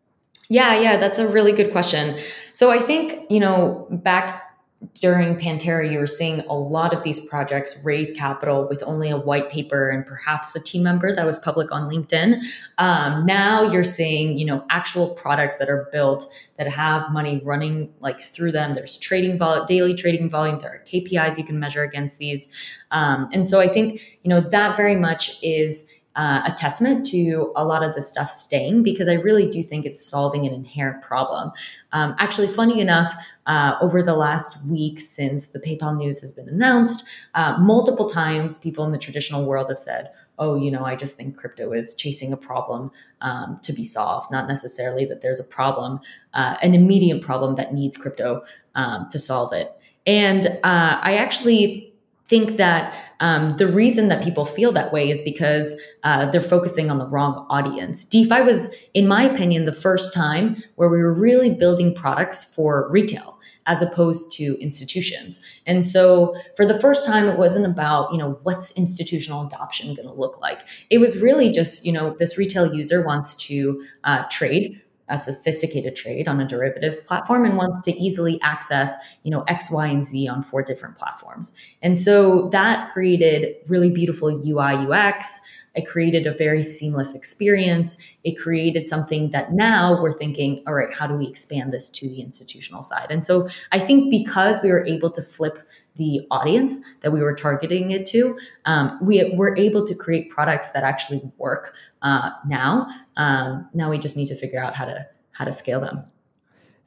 Yeah, yeah, that's a really good question. So I think you know back during Pantera, you were seeing a lot of these projects raise capital with only a white paper and perhaps a team member that was public on LinkedIn. Um, now you're seeing, you know, actual products that are built that have money running like through them. There's trading vol- daily trading volume. There are KPIs you can measure against these, um, and so I think you know that very much is uh, a testament to a lot of the stuff staying because I really do think it's solving an inherent problem. Um, actually, funny enough, uh, over the last week since the PayPal news has been announced, uh, multiple times people in the traditional world have said, oh, you know, I just think crypto is chasing a problem um, to be solved, not necessarily that there's a problem, uh, an immediate problem that needs crypto um, to solve it. And uh, I actually think that um, the reason that people feel that way is because uh, they're focusing on the wrong audience. DeFi was, in my opinion, the first time where we were really building products for retail as opposed to institutions. And so for the first time, it wasn't about, you know, what's institutional adoption going to look like? It was really just, you know, this retail user wants to uh, trade a sophisticated trade on a derivatives platform and wants to easily access you know x y and z on four different platforms and so that created really beautiful ui ux it created a very seamless experience it created something that now we're thinking all right how do we expand this to the institutional side and so i think because we were able to flip the audience that we were targeting it to, um, we were able to create products that actually work uh, now. Um, now we just need to figure out how to how to scale them.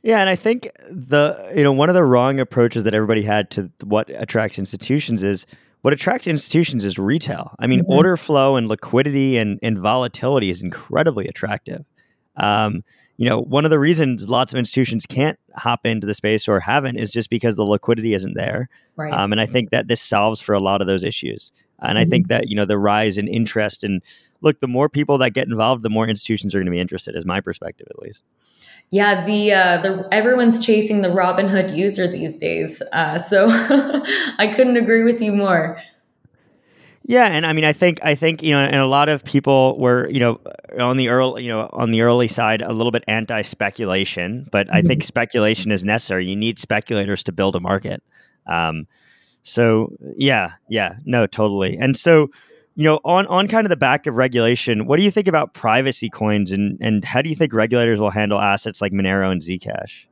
Yeah, and I think the you know one of the wrong approaches that everybody had to what attracts institutions is what attracts institutions is retail. I mean, mm-hmm. order flow and liquidity and, and volatility is incredibly attractive. Um, you know, one of the reasons lots of institutions can't hop into the space or haven't is just because the liquidity isn't there. Right. Um, and I think that this solves for a lot of those issues. And mm-hmm. I think mm-hmm. that you know the rise in interest and look, the more people that get involved, the more institutions are going to be interested. Is my perspective, at least. Yeah, the uh, the everyone's chasing the Robinhood user these days. Uh, so I couldn't agree with you more. Yeah, and I mean, I think I think you know, and a lot of people were you know on the early you know on the early side a little bit anti speculation, but mm-hmm. I think mm-hmm. speculation is necessary. You need speculators to build a market. Um, so yeah, yeah, no, totally. And so you know, on on kind of the back of regulation, what do you think about privacy coins, and and how do you think regulators will handle assets like Monero and Zcash?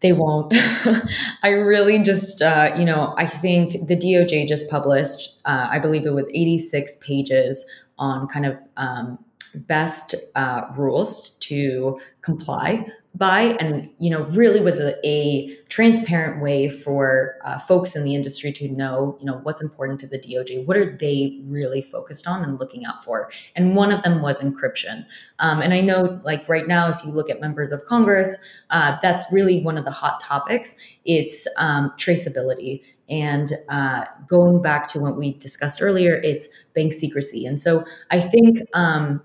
They won't. I really just, uh, you know, I think the DOJ just published, uh, I believe it was 86 pages on kind of um, best uh, rules to comply by and you know really was a, a transparent way for uh, folks in the industry to know you know what's important to the doj what are they really focused on and looking out for and one of them was encryption. Um, and i know like right now if you look at members of congress uh, that's really one of the hot topics. It's um, traceability and uh, going back to what we discussed earlier it's bank secrecy. And so i think um,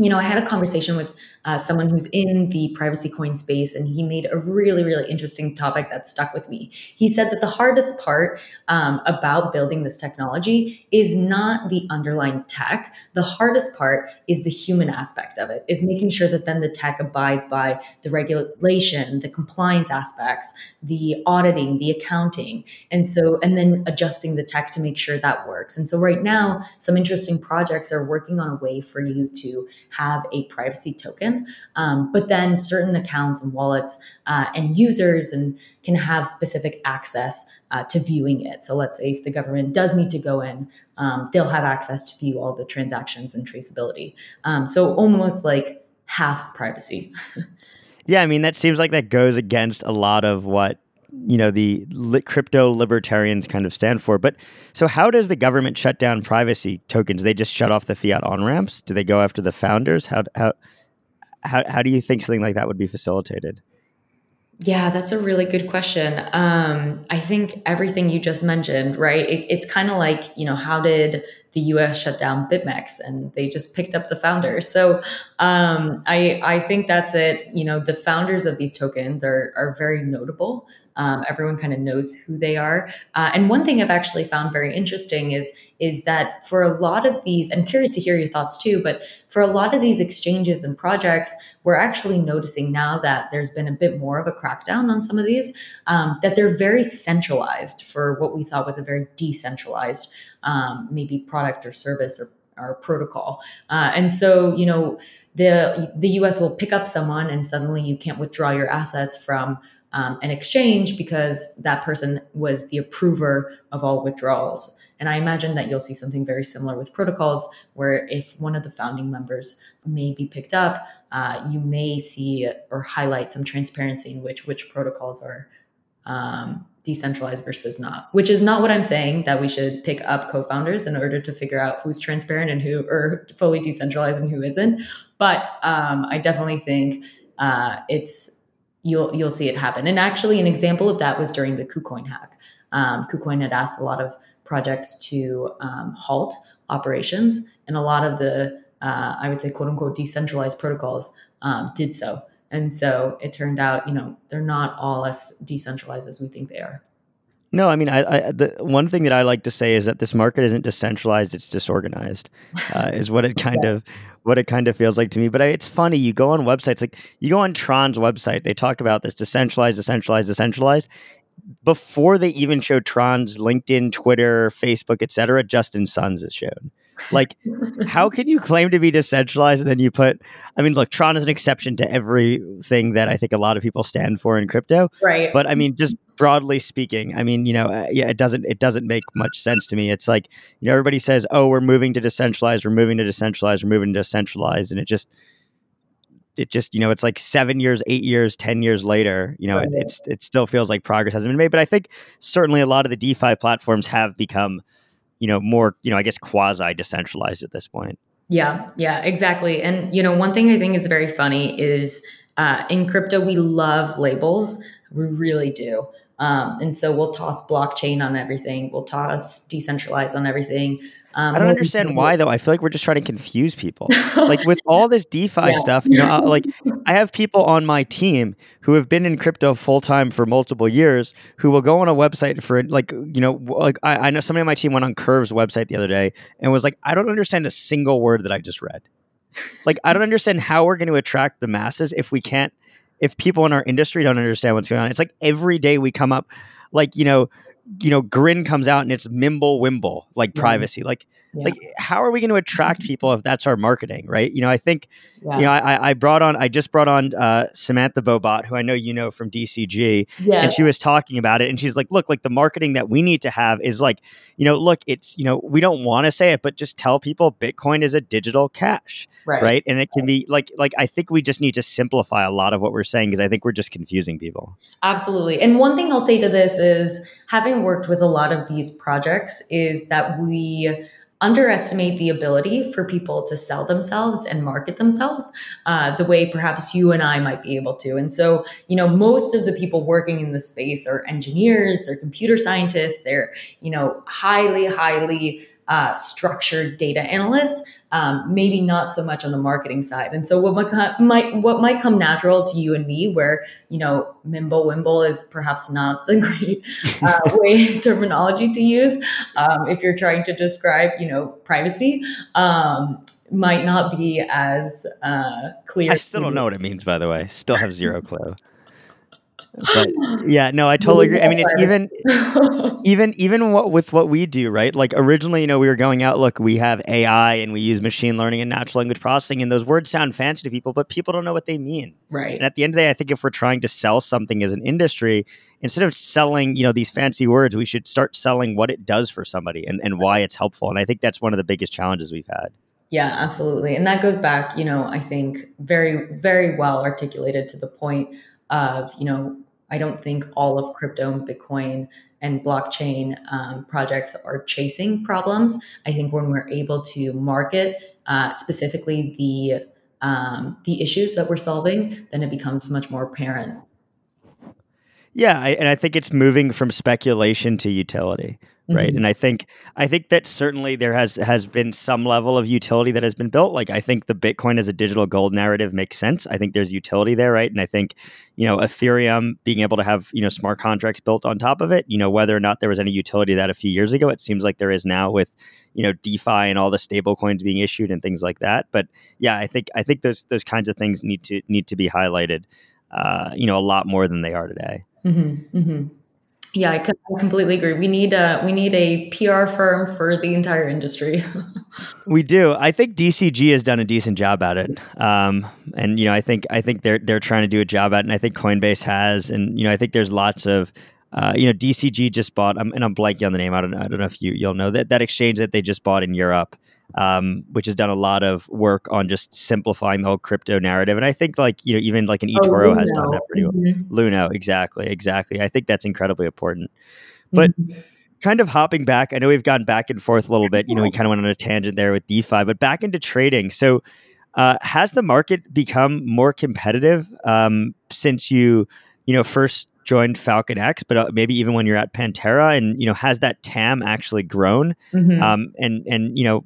you know, I had a conversation with uh, someone who's in the privacy coin space, and he made a really, really interesting topic that stuck with me. He said that the hardest part um, about building this technology is not the underlying tech. The hardest part is the human aspect of it, is making sure that then the tech abides by the regulation, the compliance aspects, the auditing, the accounting. And so, and then adjusting the tech to make sure that works. And so, right now, some interesting projects are working on a way for you to have a privacy token. Um, but then certain accounts and wallets uh, and users and can have specific access uh, to viewing it. So let's say if the government does need to go in, um, they'll have access to view all the transactions and traceability. Um, so almost like half privacy. yeah, I mean that seems like that goes against a lot of what you know the crypto libertarians kind of stand for. But so, how does the government shut down privacy tokens? They just shut off the fiat on ramps. Do they go after the founders? How how how how do you think something like that would be facilitated? Yeah, that's a really good question. Um, I think everything you just mentioned, right? It, it's kind of like, you know, how did the US shut down BitMEX and they just picked up the founders? So um, I, I think that's it. You know, the founders of these tokens are, are very notable. Um, everyone kind of knows who they are. Uh, and one thing I've actually found very interesting is is that for a lot of these, I'm curious to hear your thoughts too, but for a lot of these exchanges and projects, we're actually noticing now that there's been a bit more of a crackdown on some of these, um, that they're very centralized for what we thought was a very decentralized, um, maybe product or service or, or protocol. Uh, and so, you know, the the US will pick up someone and suddenly you can't withdraw your assets from um, an exchange because that person was the approver of all withdrawals. And I imagine that you'll see something very similar with protocols, where if one of the founding members may be picked up, uh, you may see or highlight some transparency in which which protocols are um, decentralized versus not. Which is not what I'm saying that we should pick up co-founders in order to figure out who's transparent and who or fully decentralized and who isn't. But um, I definitely think uh, it's you'll you'll see it happen. And actually, an example of that was during the KuCoin hack. Um, KuCoin had asked a lot of projects to um, halt operations, and a lot of the uh, I would say quote unquote decentralized protocols um, did so. And so it turned out, you know, they're not all as decentralized as we think they are. No, I mean, I, I, the one thing that I like to say is that this market isn't decentralized; it's disorganized, uh, is what it kind yeah. of what it kind of feels like to me. But I, it's funny. You go on websites like you go on Tron's website; they talk about this decentralized, decentralized, decentralized. Before they even show Tron's LinkedIn, Twitter, Facebook, etc., Justin Sun's is shown. Like, how can you claim to be decentralized and then you put? I mean, look, Tron is an exception to everything that I think a lot of people stand for in crypto. Right. But I mean, just broadly speaking, I mean, you know, uh, yeah, it doesn't it doesn't make much sense to me. It's like you know, everybody says, "Oh, we're moving to decentralized, we're moving to decentralized, we're moving to decentralized," and it just it just you know it's like seven years eight years ten years later you know right. it, it's it still feels like progress hasn't been made but i think certainly a lot of the defi platforms have become you know more you know i guess quasi decentralized at this point. Yeah yeah exactly. And you know one thing i think is very funny is uh, in crypto we love labels. We really do. Um, and so we'll toss blockchain on everything. We'll toss decentralized on everything um, I don't understand why though. I feel like we're just trying to confuse people. like with all this DeFi yeah. stuff, you know, like I have people on my team who have been in crypto full time for multiple years who will go on a website for like, you know, like I, I know somebody on my team went on Curve's website the other day and was like, I don't understand a single word that I just read. like I don't understand how we're going to attract the masses if we can't if people in our industry don't understand what's going on. It's like every day we come up like, you know, you know, Grin comes out and it's Mimble Wimble, like yeah. privacy. Like, yeah. like how are we going to attract people if that's our marketing, right? You know, I think, yeah. you know, I, I brought on, I just brought on uh, Samantha Bohbot, who I know you know from DCG, and she was talking about it, and she's like, look, like the marketing that we need to have is like, you know, look, it's, you know, we don't want to say it, but just tell people Bitcoin is a digital cash, right? right? And it can be like, like I think we just need to simplify a lot of what we're saying because I think we're just confusing people. Absolutely. And one thing I'll say to this is having worked with a lot of these projects is that we underestimate the ability for people to sell themselves and market themselves uh, the way perhaps you and I might be able to. And so, you know, most of the people working in this space are engineers, they're computer scientists, they're, you know, highly, highly uh, structured data analysts, um, maybe not so much on the marketing side. And so what might, what might come natural to you and me, where you know Mimble Wimble is perhaps not the great uh, way terminology to use um, if you're trying to describe you know privacy. Um, might not be as uh, clear. I still don't know what it means, by the way. Still have zero clue but yeah, no, I totally agree. I mean, it's even, even, even what with what we do, right? Like originally, you know, we were going out. Look, we have AI and we use machine learning and natural language processing, and those words sound fancy to people, but people don't know what they mean. Right. And at the end of the day, I think if we're trying to sell something as an industry, instead of selling, you know, these fancy words, we should start selling what it does for somebody and, and why it's helpful. And I think that's one of the biggest challenges we've had. Yeah, absolutely. And that goes back, you know, I think very, very well articulated to the point of, you know, I don't think all of crypto and Bitcoin and blockchain um, projects are chasing problems. I think when we're able to market uh, specifically the um, the issues that we're solving, then it becomes much more apparent. Yeah, I, and I think it's moving from speculation to utility right? Mm-hmm. and i think i think that certainly there has has been some level of utility that has been built. Like i think the bitcoin as a digital gold narrative makes sense. I think there's utility there right? And i think you know ethereum being able to have you know smart contracts built on top of it you know whether or not there was any utility that a few years ago it seems like there is now with you know defi and all the stable coins being issued and things like that. But yeah i think i think those those kinds of things need to need to be highlighted uh, you know a lot more than they are today. Mm-hmm, mm-hmm. Yeah, I completely agree. We need a we need a PR firm for the entire industry. we do. I think DCG has done a decent job at it, um, and you know, I think I think they're they're trying to do a job at it, and I think Coinbase has, and you know, I think there's lots of. Uh, you know, DCG just bought, and I'm blanking on the name. I don't, I don't know if you you'll know that that exchange that they just bought in Europe um, which has done a lot of work on just simplifying the whole crypto narrative. And I think like, you know, even like an eToro oh, has done that pretty well. Mm-hmm. Luno, exactly, exactly. I think that's incredibly important. But mm-hmm. kind of hopping back, I know we've gone back and forth a little bit. You know, we kind of went on a tangent there with DeFi, but back into trading. So uh, has the market become more competitive um, since you, you know, first joined FalconX, but uh, maybe even when you're at Pantera, and you know, has that TAM actually grown? Mm-hmm. Um, and and you know,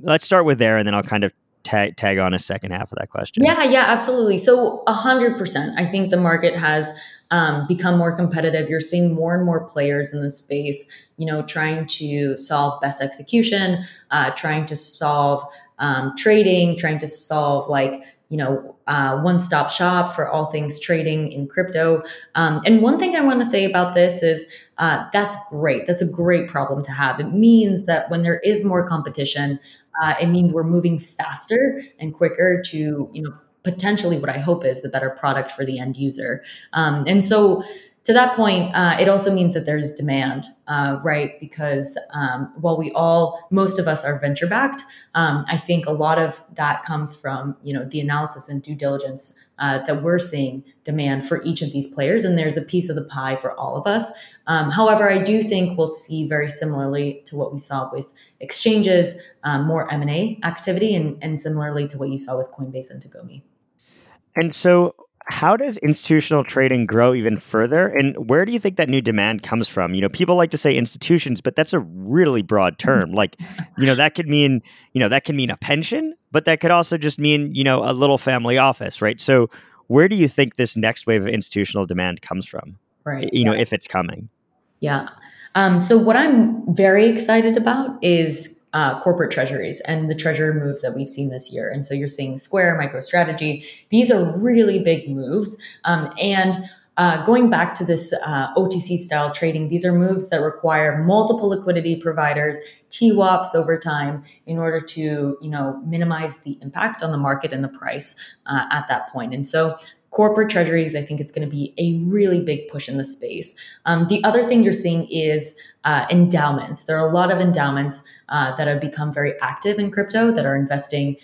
let's start with there, and then I'll kind of tag tag on a second half of that question. Yeah, yeah, absolutely. So a hundred percent, I think the market has um, become more competitive. You're seeing more and more players in the space, you know, trying to solve best execution, uh, trying to solve um, trading, trying to solve like you know, uh, one stop shop for all things trading in crypto. Um, and one thing I want to say about this is uh, that's great. That's a great problem to have. It means that when there is more competition, uh, it means we're moving faster and quicker to, you know, potentially what I hope is the better product for the end user. Um, and so to that point, uh, it also means that there's demand, uh, right? Because um, while we all, most of us are venture backed, um, I think a lot of that comes from you know the analysis and due diligence uh, that we're seeing demand for each of these players, and there's a piece of the pie for all of us. Um, however, I do think we'll see very similarly to what we saw with exchanges, um, more M and A activity, and, and similarly to what you saw with Coinbase and Tagomi. And so, how does institutional trading grow even further? And where do you think that new demand comes from? You know people like to say institutions but that's a really broad term. Like you know that could mean you know that can mean a pension but that could also just mean you know a little family office right? So where do you think this next wave of institutional demand comes from? Right. You know if it's coming. Yeah um, so what i'm very excited about is uh, corporate treasuries and the treasury moves that we've seen this year. And so you're seeing Square, MicroStrategy. These are really big moves. Um, and uh, going back to this uh, OTC style trading, these are moves that require multiple liquidity providers, TWAPs over time in order to, you know, minimize the impact on the market and the price uh, at that point. And so corporate treasuries, I think it's going to be a really big push in the space. Um, the other thing you're seeing is uh, endowments. There are a lot of endowments uh, that have become very active in crypto that are investing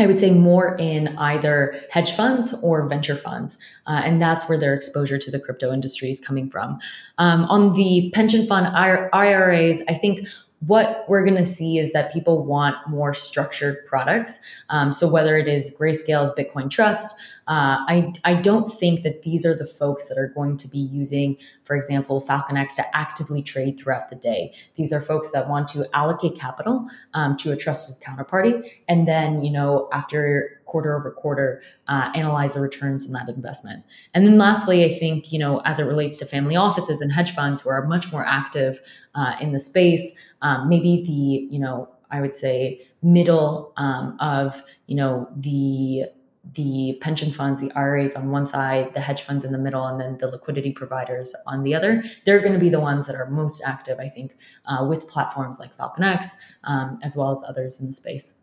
I would say more in either hedge funds or venture funds. Uh, and that's where their exposure to the crypto industry is coming from. Um, on the pension fund IRAs, I think what we're going to see is that people want more structured products. Um, so whether it is Grayscale's Bitcoin Trust, uh, I, I don't think that these are the folks that are going to be using, for example, FalconX to actively trade throughout the day. These are folks that want to allocate capital um, to a trusted counterparty, and then you know after quarter over quarter, uh, analyze the returns on that investment. And then lastly, I think, you know, as it relates to family offices and hedge funds who are much more active uh, in the space, um, maybe the, you know, I would say middle um, of, you know, the the pension funds, the IRAs on one side, the hedge funds in the middle, and then the liquidity providers on the other. They're going to be the ones that are most active, I think, uh, with platforms like FalconX, um, as well as others in the space.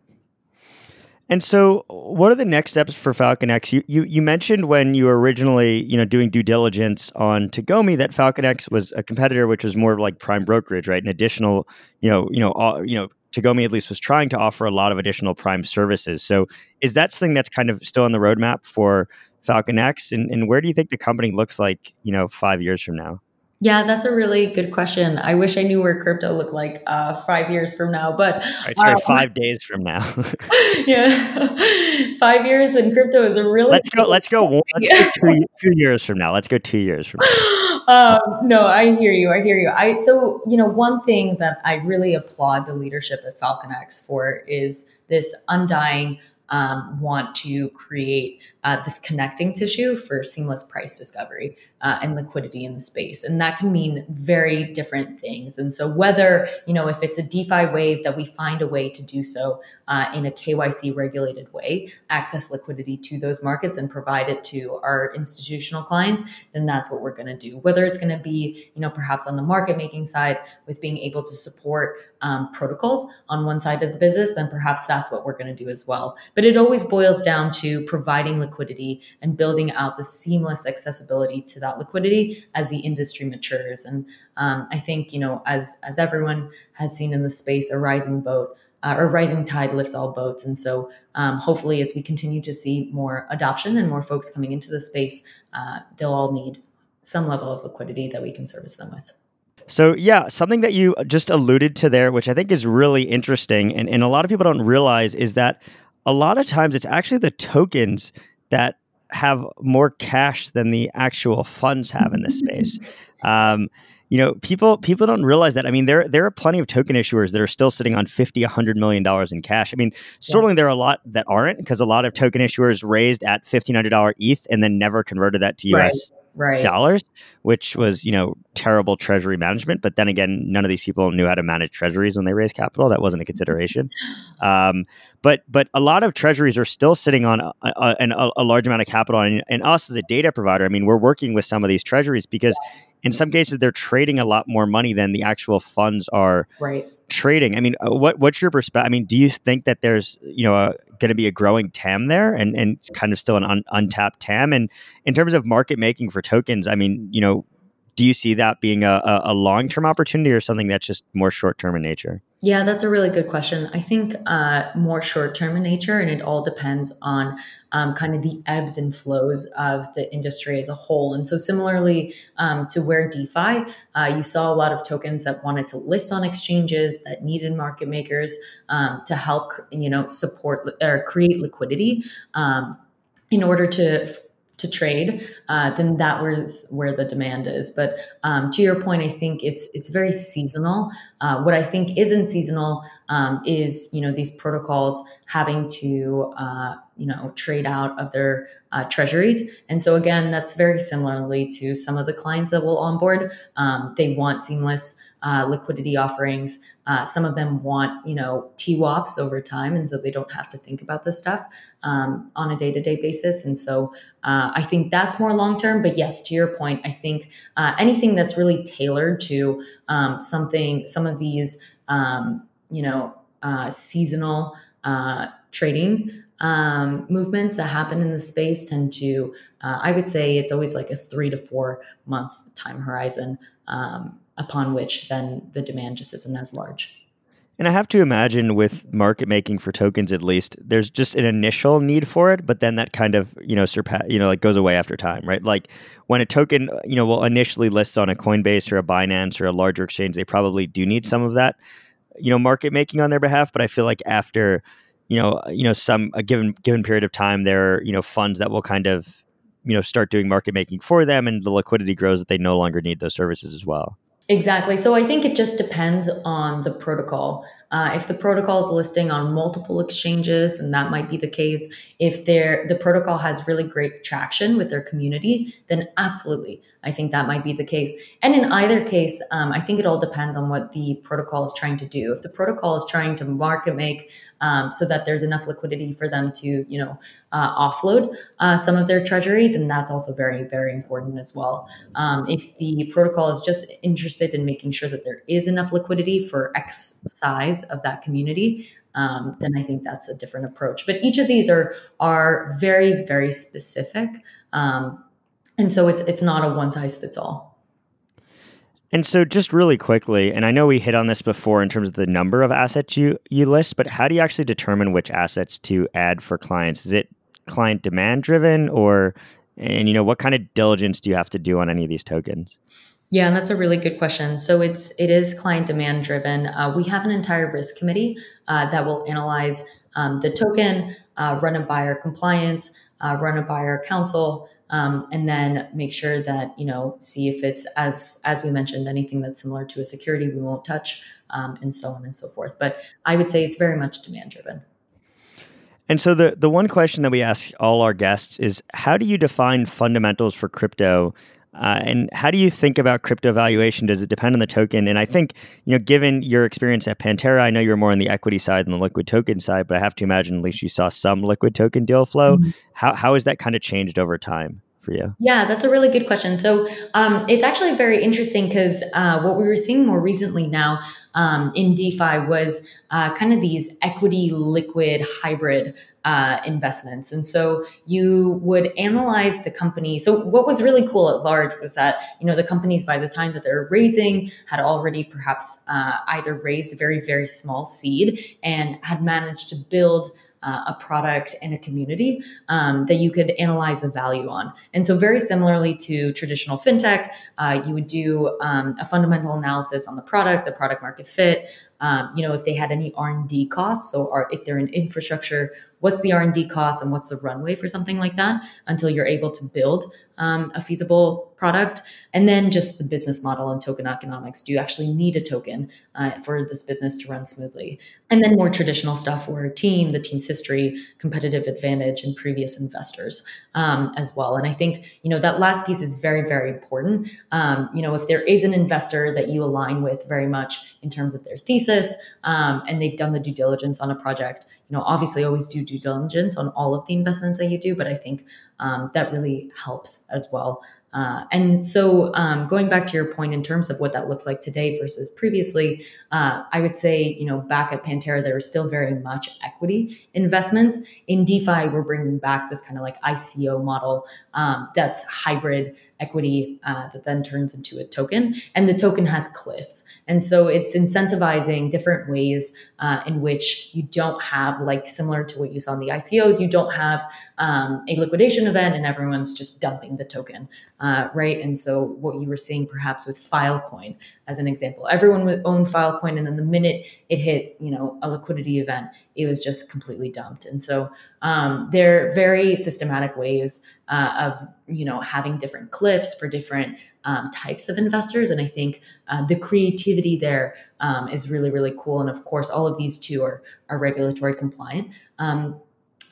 And so, what are the next steps for FalconX? You, you you mentioned when you were originally you know doing due diligence on Tagomi that FalconX was a competitor, which was more like prime brokerage, right? An additional you know you know all, you know Tagomi at least was trying to offer a lot of additional prime services. So is that something that's kind of still on the roadmap for FalconX? And, and where do you think the company looks like, you know, five years from now? Yeah, that's a really good question. I wish I knew where crypto looked like uh, five years from now, but right, sorry, um, five days from now. yeah, five years in crypto is a really. Let's go. Let's go. Let's yeah. go two, two, years from now. Let's go two years from now. Um, no, I hear you. I hear you. I so you know one thing that I really applaud the leadership at FalconX for is this undying um, want to create uh, this connecting tissue for seamless price discovery uh, and liquidity in the space. And that can mean very different things. And so, whether, you know, if it's a DeFi wave that we find a way to do so uh, in a KYC regulated way, access liquidity to those markets and provide it to our institutional clients, then that's what we're going to do. Whether it's going to be, you know, perhaps on the market making side with being able to support um, protocols on one side of the business, then perhaps that's what we're going to do as well. But it always boils down to providing liquidity liquidity and building out the seamless accessibility to that liquidity as the industry matures. And um, I think you know, as as everyone has seen in the space, a rising boat uh, or rising tide lifts all boats. And so, um, hopefully, as we continue to see more adoption and more folks coming into the space, uh, they'll all need some level of liquidity that we can service them with. So, yeah, something that you just alluded to there, which I think is really interesting, and, and a lot of people don't realize, is that a lot of times it's actually the tokens that have more cash than the actual funds have in this space. Um, you know, people people don't realize that. I mean, there there are plenty of token issuers that are still sitting on 50, 100 million dollars in cash. I mean, certainly yeah. there are a lot that aren't because a lot of token issuers raised at $1500 ETH and then never converted that to US right dollars, which was you know terrible treasury management. But then again, none of these people knew how to manage treasuries when they raised capital. That wasn't a consideration. Um, but but a lot of treasuries are still sitting on a, a, a large amount of capital, and, and us as a data provider, I mean, we're working with some of these treasuries because in some cases they're trading a lot more money than the actual funds are right trading. I mean, uh, what what's your perspective? I mean, do you think that there's you know going to be a growing TAM there, and and kind of still an un, untapped TAM? And in terms of market making for tokens, I mean, you know, do you see that being a, a long term opportunity or something that's just more short term in nature? Yeah, that's a really good question. I think uh, more short term in nature, and it all depends on um, kind of the ebbs and flows of the industry as a whole. And so, similarly um, to where DeFi, uh, you saw a lot of tokens that wanted to list on exchanges that needed market makers um, to help, you know, support or create liquidity um, in order to to trade, uh, then that was where the demand is. But um, to your point, I think it's it's very seasonal. Uh, what I think isn't seasonal um, is you know these protocols having to uh, you know trade out of their uh, treasuries, and so again, that's very similarly to some of the clients that will onboard. Um, they want seamless uh, liquidity offerings. Uh, some of them want you know TWAPs over time, and so they don't have to think about this stuff um, on a day to day basis. And so uh, I think that's more long term. But yes, to your point, I think uh, anything that's really tailored to um, something, some of these, um, you know, uh, seasonal uh, trading um, movements that happen in the space tend to, uh, I would say, it's always like a three to four month time horizon um, upon which then the demand just isn't as large. And I have to imagine with market making for tokens, at least, there's just an initial need for it, but then that kind of you know surpass you know like goes away after time, right? Like when a token you know will initially list on a Coinbase or a Binance or a larger exchange, they probably do need some of that you know market making on their behalf. But I feel like after you know you know some a given given period of time, there are you know funds that will kind of you know start doing market making for them, and the liquidity grows that they no longer need those services as well. Exactly. So I think it just depends on the protocol. Uh, if the protocol is listing on multiple exchanges, then that might be the case. If the protocol has really great traction with their community, then absolutely, I think that might be the case. And in either case, um, I think it all depends on what the protocol is trying to do. If the protocol is trying to market make um, so that there's enough liquidity for them to, you know, uh, offload uh, some of their treasury, then that's also very, very important as well. Um, if the protocol is just interested in making sure that there is enough liquidity for X size of that community, um, then I think that's a different approach. But each of these are are very, very specific, um, and so it's it's not a one size fits all. And so, just really quickly, and I know we hit on this before in terms of the number of assets you you list, but how do you actually determine which assets to add for clients? Is it client demand driven, or and you know what kind of diligence do you have to do on any of these tokens? Yeah, and that's a really good question. So it's it is client demand driven. Uh, we have an entire risk committee uh, that will analyze um, the token, uh, run a buyer compliance, uh, run a buyer counsel, um, and then make sure that you know see if it's as as we mentioned anything that's similar to a security we won't touch um, and so on and so forth but i would say it's very much demand driven and so the the one question that we ask all our guests is how do you define fundamentals for crypto uh, and how do you think about crypto valuation? Does it depend on the token? And I think, you know, given your experience at Pantera, I know you're more on the equity side than the liquid token side, but I have to imagine at least you saw some liquid token deal flow. Mm-hmm. How, how has that kind of changed over time? For you? Yeah, that's a really good question. So um, it's actually very interesting because uh, what we were seeing more recently now um, in DeFi was uh, kind of these equity liquid hybrid uh, investments. And so you would analyze the company. So what was really cool at large was that, you know, the companies by the time that they're raising had already perhaps uh, either raised a very, very small seed and had managed to build uh, a product and a community um, that you could analyze the value on. And so, very similarly to traditional fintech, uh, you would do um, a fundamental analysis on the product, the product market fit. Um, you know, if they had any R and D costs, so or if they're in infrastructure what's the r&d cost and what's the runway for something like that until you're able to build um, a feasible product? And then just the business model and token economics. Do you actually need a token uh, for this business to run smoothly? And then more traditional stuff a team the team's history competitive advantage and previous investors um, as well. And i think you know that last piece is very very important. Um, you know if there is an investor that you align with very much in terms of their thesis um, and they've done the due diligence on a project you know, obviously always do due diligence on all of the investments that you do, but I think um, that really helps as well. Uh, and so, um, going back to your point in terms of what that looks like today versus previously, uh, I would say, you know, back at Pantera, there was still very much equity investments. In DeFi, we're bringing back this kind of like ICO model um, that's hybrid equity uh, that then turns into a token. And the token has cliffs. And so it's incentivizing different ways uh, in which you don't have, like similar to what you saw in the ICOs, you don't have um, a liquidation event and everyone's just dumping the token, uh, right? And so what you were seeing perhaps with Filecoin as an example, everyone would own Filecoin, and then the minute it hit, you know, a liquidity event, it was just completely dumped. And so um, they're very systematic ways uh, of you know having different cliffs for different um, types of investors. And i think uh, the creativity there um, is really really cool. And of course all of these two are are regulatory compliant um,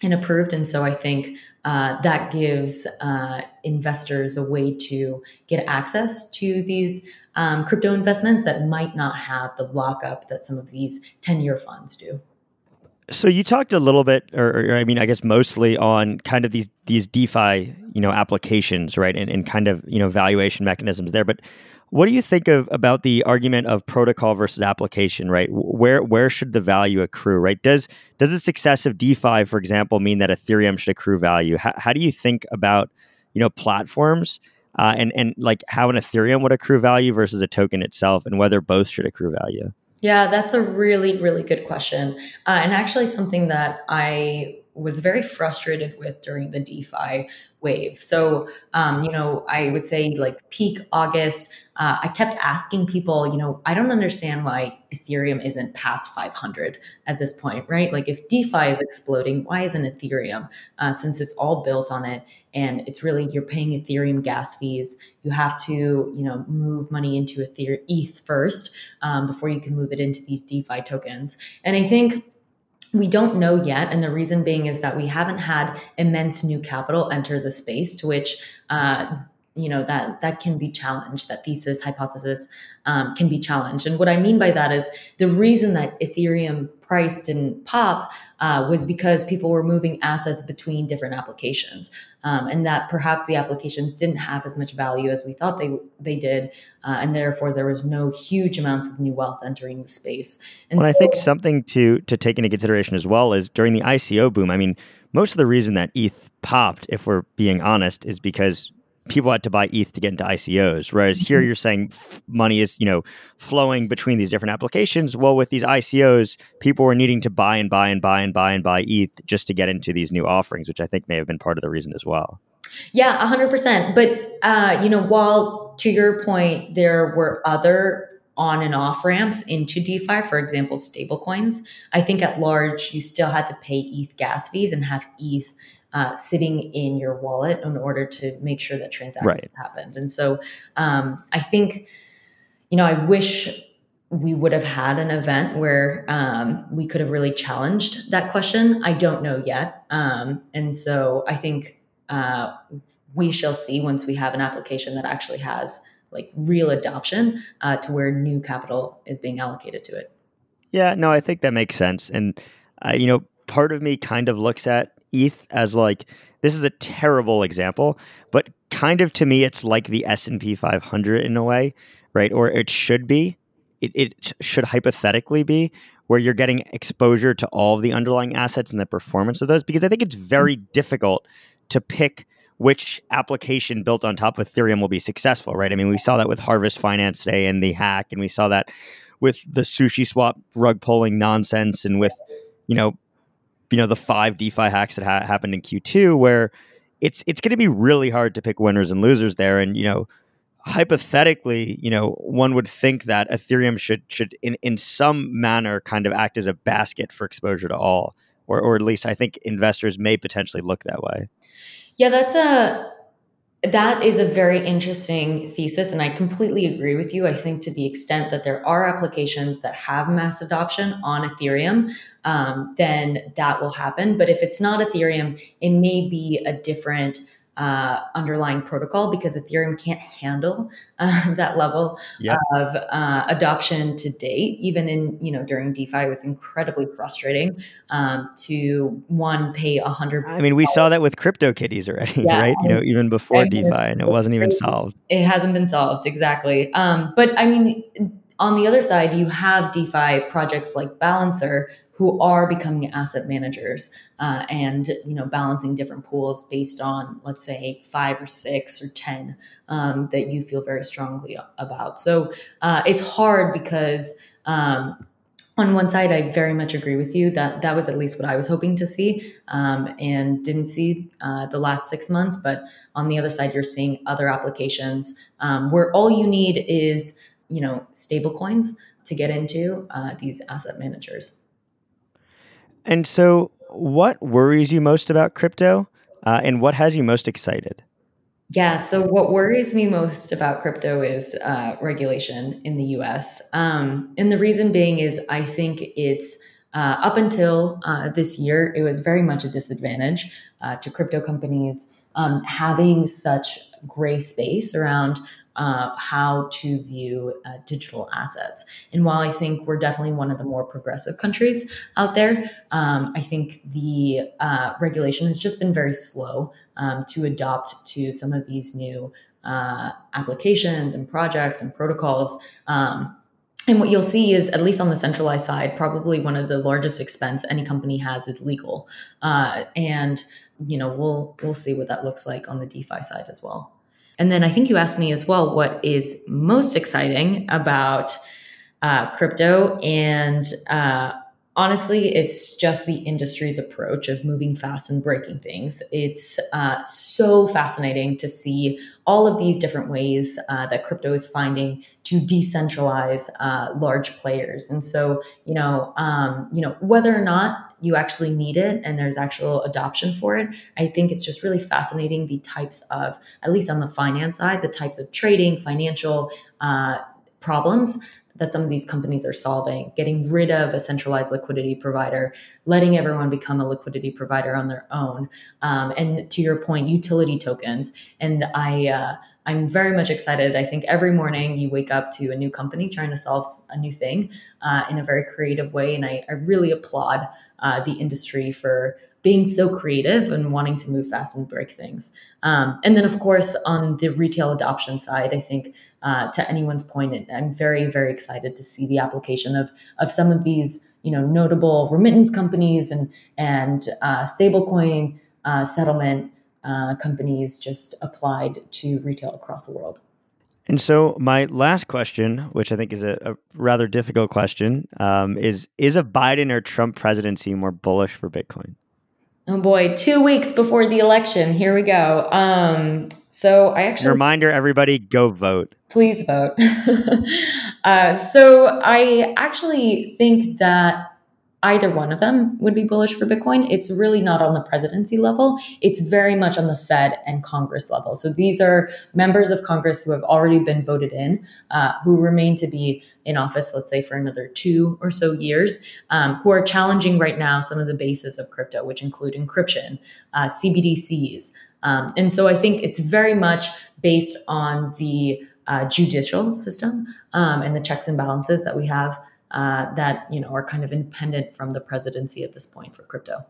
and approved. And so i think uh, that gives uh, investors a way to get access to these um, crypto investments that might not have the lockup that some of these 10 year funds do So you talked a little bit, or, or, I mean, I guess mostly on kind of these these DeFi, you know, applications, right, and, and kind of you know valuation mechanisms there. But what do you think of about the argument of protocol versus application, right? Where where should the value accrue, right? Does does the success of DeFi, for example, mean that Ethereum should accrue value? How, how do you think about you know platforms uh, and and like how an Ethereum would accrue value versus a token itself, and whether both should accrue value? Yeah, that's a really really good question, uh, and actually something that I was very frustrated with during the DeFi wave. So, um, you know, I would say like peak August, uh, I kept asking people, you know, I don't understand why Ethereum isn't past 500 at this point, right? Like if DeFi is exploding, why isn't Ethereum? Uh, since it's all built on it and it's really, you're paying Ethereum gas fees. You have to, you know, move money into Ethereum ETH first um, before you can move it into these DeFi tokens. And I think we don't know yet. And the reason being is that we haven't had immense new capital enter the space to which, uh, you know, that, that can be challenged, that thesis hypothesis um, can be challenged. And what I mean by that is the reason that Ethereum price didn't pop uh, was because people were moving assets between different applications, um, and that perhaps the applications didn't have as much value as we thought they they did, uh, and therefore there was no huge amounts of new wealth entering the space. And well, so, I think something to to take into consideration as well is during the ICO boom. I mean, most of the reason that ETH popped, if we're being honest, is because people had to buy ETH to get into ICOs. Whereas here mm-hmm. you're saying money is, you know, flowing between these different applications. Well, with these ICOs, people were needing to buy and buy and buy and buy and buy ETH just to get into these new offerings, which I think may have been part of the reason as well. Yeah, 100%. But, uh, you know, while to your point, there were other on and off ramps into DeFi, for example, stablecoins, I think at large, you still had to pay ETH gas fees and have ETH uh, sitting in your wallet in order to make sure that transactions right. happened. And so um, I think, you know, I wish we would have had an event where um, we could have really challenged that question. I don't know yet. Um, and so I think uh, we shall see once we have an application that actually has like real adoption uh, to where new capital is being allocated to it. Yeah, no, I think that makes sense. And, uh, you know, part of me kind of looks at ETH as like this is a terrible example, but kind of to me it's like the S&P 500 in a way, right? Or it should be. It, it should hypothetically be where you're getting exposure to all of the underlying assets and the performance of those because I think it's very mm-hmm. difficult to pick which application built on top of Ethereum will be successful, right? I mean, we saw that with Harvest Finance today and the hack, and we saw that with the SushiSwap rug pulling nonsense and with, you know, you know the five DeFi hacks that ha- happened in Q2, where it's it's going to be really hard to pick winners and losers there. And you know, hypothetically, you know, one would think that Ethereum should should in in some manner kind of act as a basket for exposure to all, or or at least I think investors may potentially look that way. Yeah, that's a that is a very interesting thesis, and I completely agree with you. I think to the extent that there are applications that have mass adoption on Ethereum, um, then that will happen. But if it's not Ethereum, it may be a different uh, underlying protocol because Ethereum can't handle uh, that level yep. of uh, adoption to date. Even in you know during DeFi, it was incredibly frustrating um, to one pay a hundred. I mean, we saw that with CryptoKitties already, yeah, right? You know, even before and DeFi, and it wasn't even solved. It hasn't been solved exactly. Um, but I mean, on the other side, you have DeFi projects like Balancer who are becoming asset managers uh, and you know balancing different pools based on let's say five or six or ten um, that you feel very strongly about. So uh, it's hard because um, on one side i very much agree with you that that was at least what i was hoping to see um, and didn't see uh, the last six months but on the other side you're seeing other applications um, where all you need is you know stable coins to get into uh, these asset managers and so, what worries you most about crypto, uh, and what has you most excited? Yeah. So, what worries me most about crypto is uh, regulation in the US. Um, and the reason being is I think it's uh, up until uh, this year, it was very much a disadvantage uh, to crypto companies um, having such gray space around uh, how to view uh, digital assets. And while I think we're definitely one of the more progressive countries out there, um, I think the uh, regulation has just been very slow um, to adopt to some of these new uh, applications and projects and protocols. Um, and what you'll see is, at least on the centralized side, probably one of the largest expense any company has is legal. Uh, and you know, we'll we'll see what that looks like on the DeFi side as well. And then I think you asked me as well what is most exciting about uh, crypto, and uh, honestly, it's just the industry's approach of moving fast and breaking things. It's uh, so fascinating to see all of these different ways uh, that crypto is finding to decentralize uh, large players. And so, you know, um, you know, whether or not you actually need it and there's actual adoption for it, I think it's just really fascinating the types of, at least on the finance side, the types of trading, financial uh, problems that some of these companies are solving, getting rid of a centralized liquidity provider, letting everyone become a liquidity provider on their own. Um, and to your point, utility tokens. And I, uh, I'm very much excited. I think every morning you wake up to a new company trying to solve a new thing uh, in a very creative way. And I, I really applaud uh, the industry for being so creative and wanting to move fast and break things. Um, and then, of course, on the retail adoption side, I think uh, to anyone's point, I'm very, very excited to see the application of of some of these, you know, notable remittance companies and and uh, stablecoin uh, settlement uh, companies just applied to retail across the world. And so, my last question, which I think is a, a rather difficult question, um, is: Is a Biden or Trump presidency more bullish for Bitcoin? Oh boy, two weeks before the election. Here we go. Um, so I actually reminder everybody go vote. Please vote. uh, so I actually think that either one of them would be bullish for Bitcoin. It's really not on the presidency level. It's very much on the Fed and Congress level. So these are members of Congress who have already been voted in, uh, who remain to be in office, let's say for another two or so years, um, who are challenging right now some of the bases of crypto, which include encryption, uh, CBDCs. Um, and so I think it's very much based on the uh, judicial system um, and the checks and balances that we have uh, that you know are kind of independent from the presidency at this point for crypto.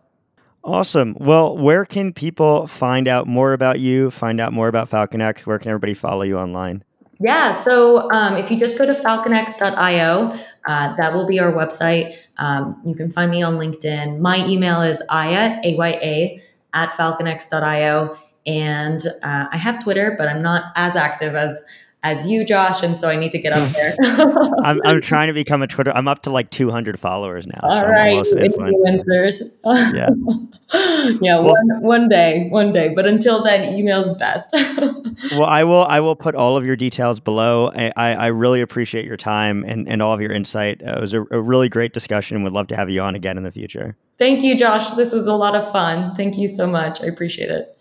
Awesome. Well, where can people find out more about you, find out more about FalconX? Where can everybody follow you online? Yeah, so um, if you just go to falconx.io, uh, that will be our website. Um, you can find me on LinkedIn. My email is aya, A-Y-A, at falconx.io. And uh, I have Twitter, but I'm not as active as as you, Josh, and so I need to get up there. I'm, I'm trying to become a Twitter. I'm up to like 200 followers now. All so right, influencers. yeah, yeah. Well, one one day, one day. But until then, email's best. well, I will. I will put all of your details below. I, I really appreciate your time and, and all of your insight. Uh, it was a, a really great discussion. Would love to have you on again in the future. Thank you, Josh. This was a lot of fun. Thank you so much. I appreciate it.